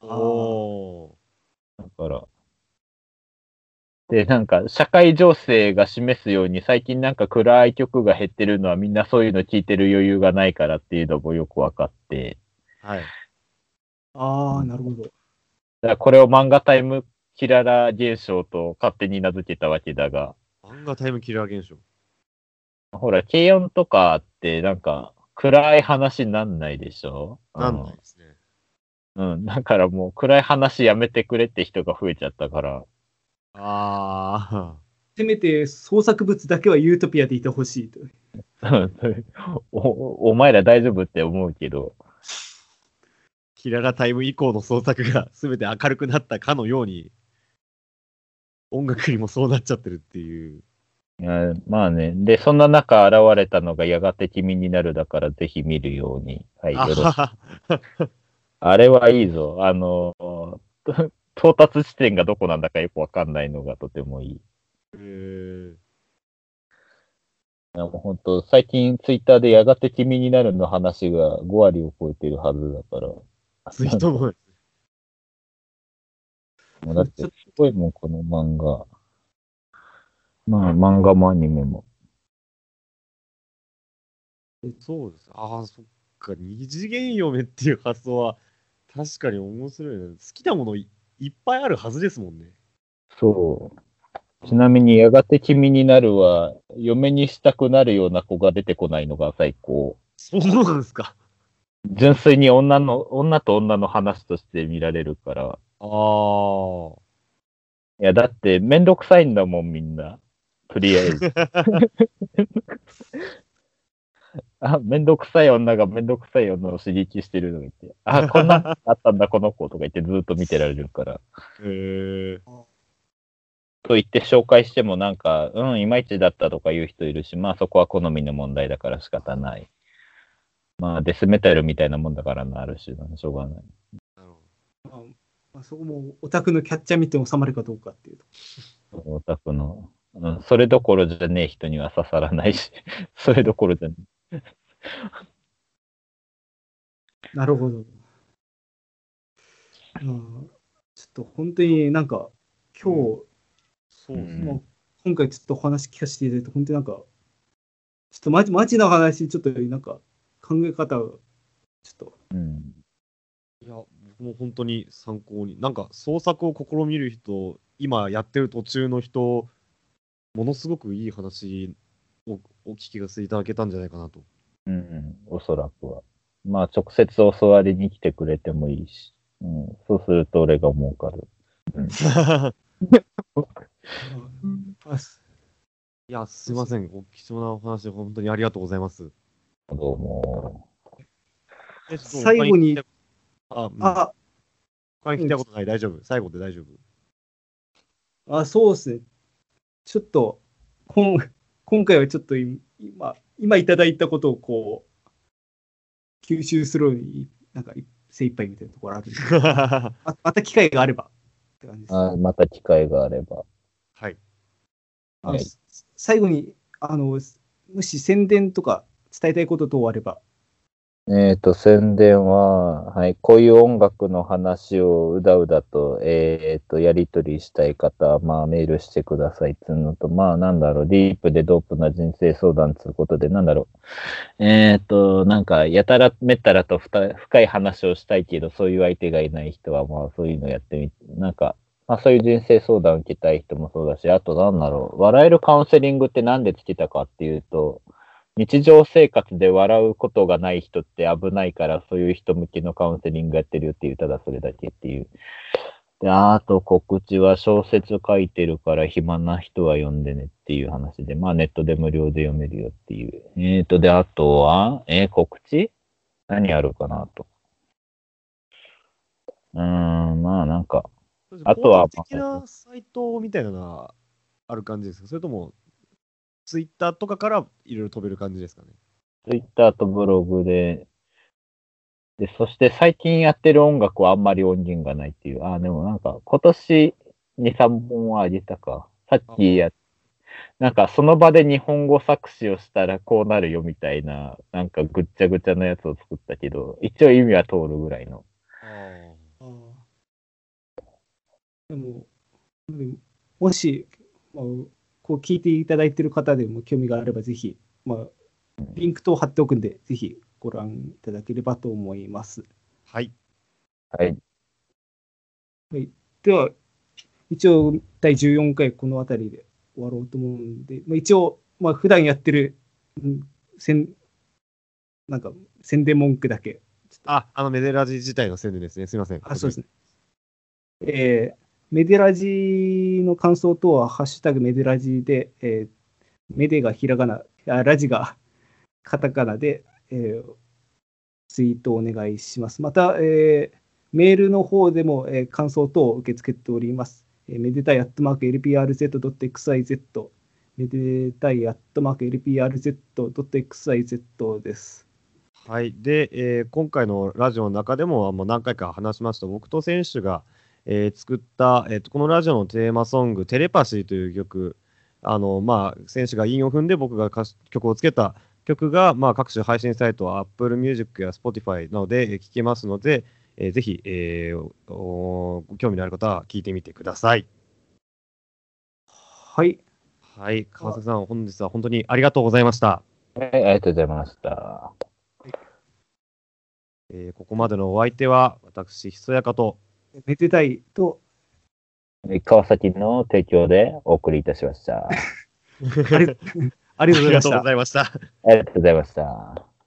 おだから。で、なんか、社会情勢が示すように、最近なんか暗い曲が減ってるのはみんなそういうの聞いてる余裕がないからっていうのもよくわかって、ー。はい。ああ、なるほど。だからこれを漫画タイムキララ現象と勝手に名付けたわけだが、漫画タイムキラー現象。ほら、軽音とかってなんか暗い話になんないでしょ？なんないですね。うん。うん。だからもう暗い話やめてくれって人が増えちゃったから、あせめて創作物だけはユートピアでいてほしいと。[LAUGHS] おお前ら大丈夫って思うけど、あ。キララタイム以降の創作が全て明るくなったかのように、音楽にもそうなっちゃってるっていう。いやまあね。で、そんな中現れたのがやがて君になるだからぜひ見るように。はい、よろしく。あれはいいぞ。あの、と到達地点がどこなんだかよくわかんないのがとてもいい。いえーやもう本当最近ツイッターでやがて君になるの話が5割を超えてるはずだから。ツイートも、もうだってすごいもん、この漫画。まあ、漫画もアニメも。そうです。ああ、そっか。二次元嫁っていう発想は確かに面白いね。好きなものいいっぱいあるはずですもんね。そう。ちなみに、やがて君になるは、嫁にしたくなるような子が出てこないのが最高。そうなんですか。純粋に女の、女と女の話として見られるから。ああ。いや、だって、めんどくさいんだもん、みんな。とりあえず。[LAUGHS] あ、めんどくさい女がめんどくさい女を刺激してるのがいて。あ、こんなのあったんだ、[LAUGHS] この子とか言ってずっと見てられるから。へえ。と言って紹介してもなんか、うん、いまいちだったとか言う人いるし、まあそこは好みの問題だから仕方ない。まあデスメタルみたいなもんだからな、ある種、しょうがない。なるほまあまあ、そこもオタクのキャッチャー見て収まるかどうかっていうと。オタクの、うん、それどころじゃねえ人には刺さらないし、[LAUGHS] それどころじゃね [LAUGHS] なるほど。うんちょっと本当になんか今日、そうですね。まあ、今回ちょっとお話聞かせていただいて、本当になんか、ちょっとマジマジな話、ちょっとなんか考え方を、ちょっと、え。うん。いや、僕も本当に参考に。なんか創作を試みる人、今やってる途中の人、ものすごくいい話をお聞きがいただけたんじゃないかなと。うん、おそらくは。まあ直接教わりに来てくれてもいいし。うん、そうすると俺が儲かる。あす [LAUGHS] いや、すいません。お貴重なお話、本当にありがとうございます。どうも。えちょっと最後にあ、うん、あ、他に聞きたいことない、大丈夫？最後で大丈夫？あ、そうですね。ちょっと、こん今回はちょっと今、今いただいたことをこう、吸収するのに、なんか精一杯みたいなところあるんで、[LAUGHS] ままた機会があればって感じです。あまた機会があれば。はい。あはい最後に、あの、もし宣伝とか伝えたいこと等あれば、えっ、と、宣伝は、はい、こういう音楽の話をうだうだと、えっ、と、やり取りしたい方は、まあ、メールしてくださいっていうのと、まあ、なんだろう、ディープでドープな人生相談ということで、なんだろう、えっ、と、なんか、やたらめったらと深い話をしたいけど、そういう相手がいない人は、まあ、そういうのやってみて、なんか、まあ、そういう人生相談を受けたい人もそうだし、あと、なんだろう、笑えるカウンセリングってなんでつけたかっていうと、日常生活で笑うことがない人って危ないから、そういう人向けのカウンセリングやってるよっていう、ただそれだけっていう。で、あと告知は小説書いてるから暇な人は読んでねっていう話で、まあネットで無料で読めるよっていう。えーと、で、あとは、えー告知？何あるかなと。うーん、まあなんか、あとは公的なサイトみたいなのがある感じですか？それとも、ツイッターとかからいろいろ飛べる感じですかね。ツイッターとブログで、で、そして最近やってる音楽はあんまり音源がないっていう。あ、でもなんか今年2、3本はあげたか。さっきや、なんかその場で日本語作詞をしたらこうなるよみたいな、なんかぐっちゃぐちゃなやつを作ったけど、一応意味は通るぐらいの。でも、でももし、まあ、こう聞いていただいている方でも興味があれば、ぜひ、まあ、リンク等貼っておくんで、ぜひご覧いただければと思います。はい。はい。では、一応、第14回この辺りで終わろうと思うんで、まあ、一応、まあ、普段やってる、うんせんなんか、宣伝文句だけ。あ、あのメデラジ自体の宣伝ですね。すみません。あ、そうですね。えーメデラジの感想等は、ハッシュタグメデラジで、えーメデがひらがな、あラジが [LAUGHS] カタカナで、えーツイートお願いします。また、えーメールの方でも、えー感想等を受け付けております。えーめでたいアットマーク LPRZ.xyz、めでたいアットマーク LPRZ.xyz です。はい。で、えー今回のラジオの中でももう何回か話しました、僕と選手が、えー作った、えーと、このラジオのテーマソング、テレパシーという曲、あの、まあ、選手が韻を踏んで僕が曲をつけた曲が、まあ、各種配信サイト、Apple Music や Spotify などでえー聴けますので、えーぜひ、えー興味のある方は聞いてみてください。はい。はい。川崎さん、本日は本当にありがとうございました。はい、ありがとうございました。えーここまでのお相手は、私、ひそやかと、めでたいと、川崎の提供でお送りいたしました。[LAUGHS] ありがとうございましたありがとうご。ざいました。ありがとうございました。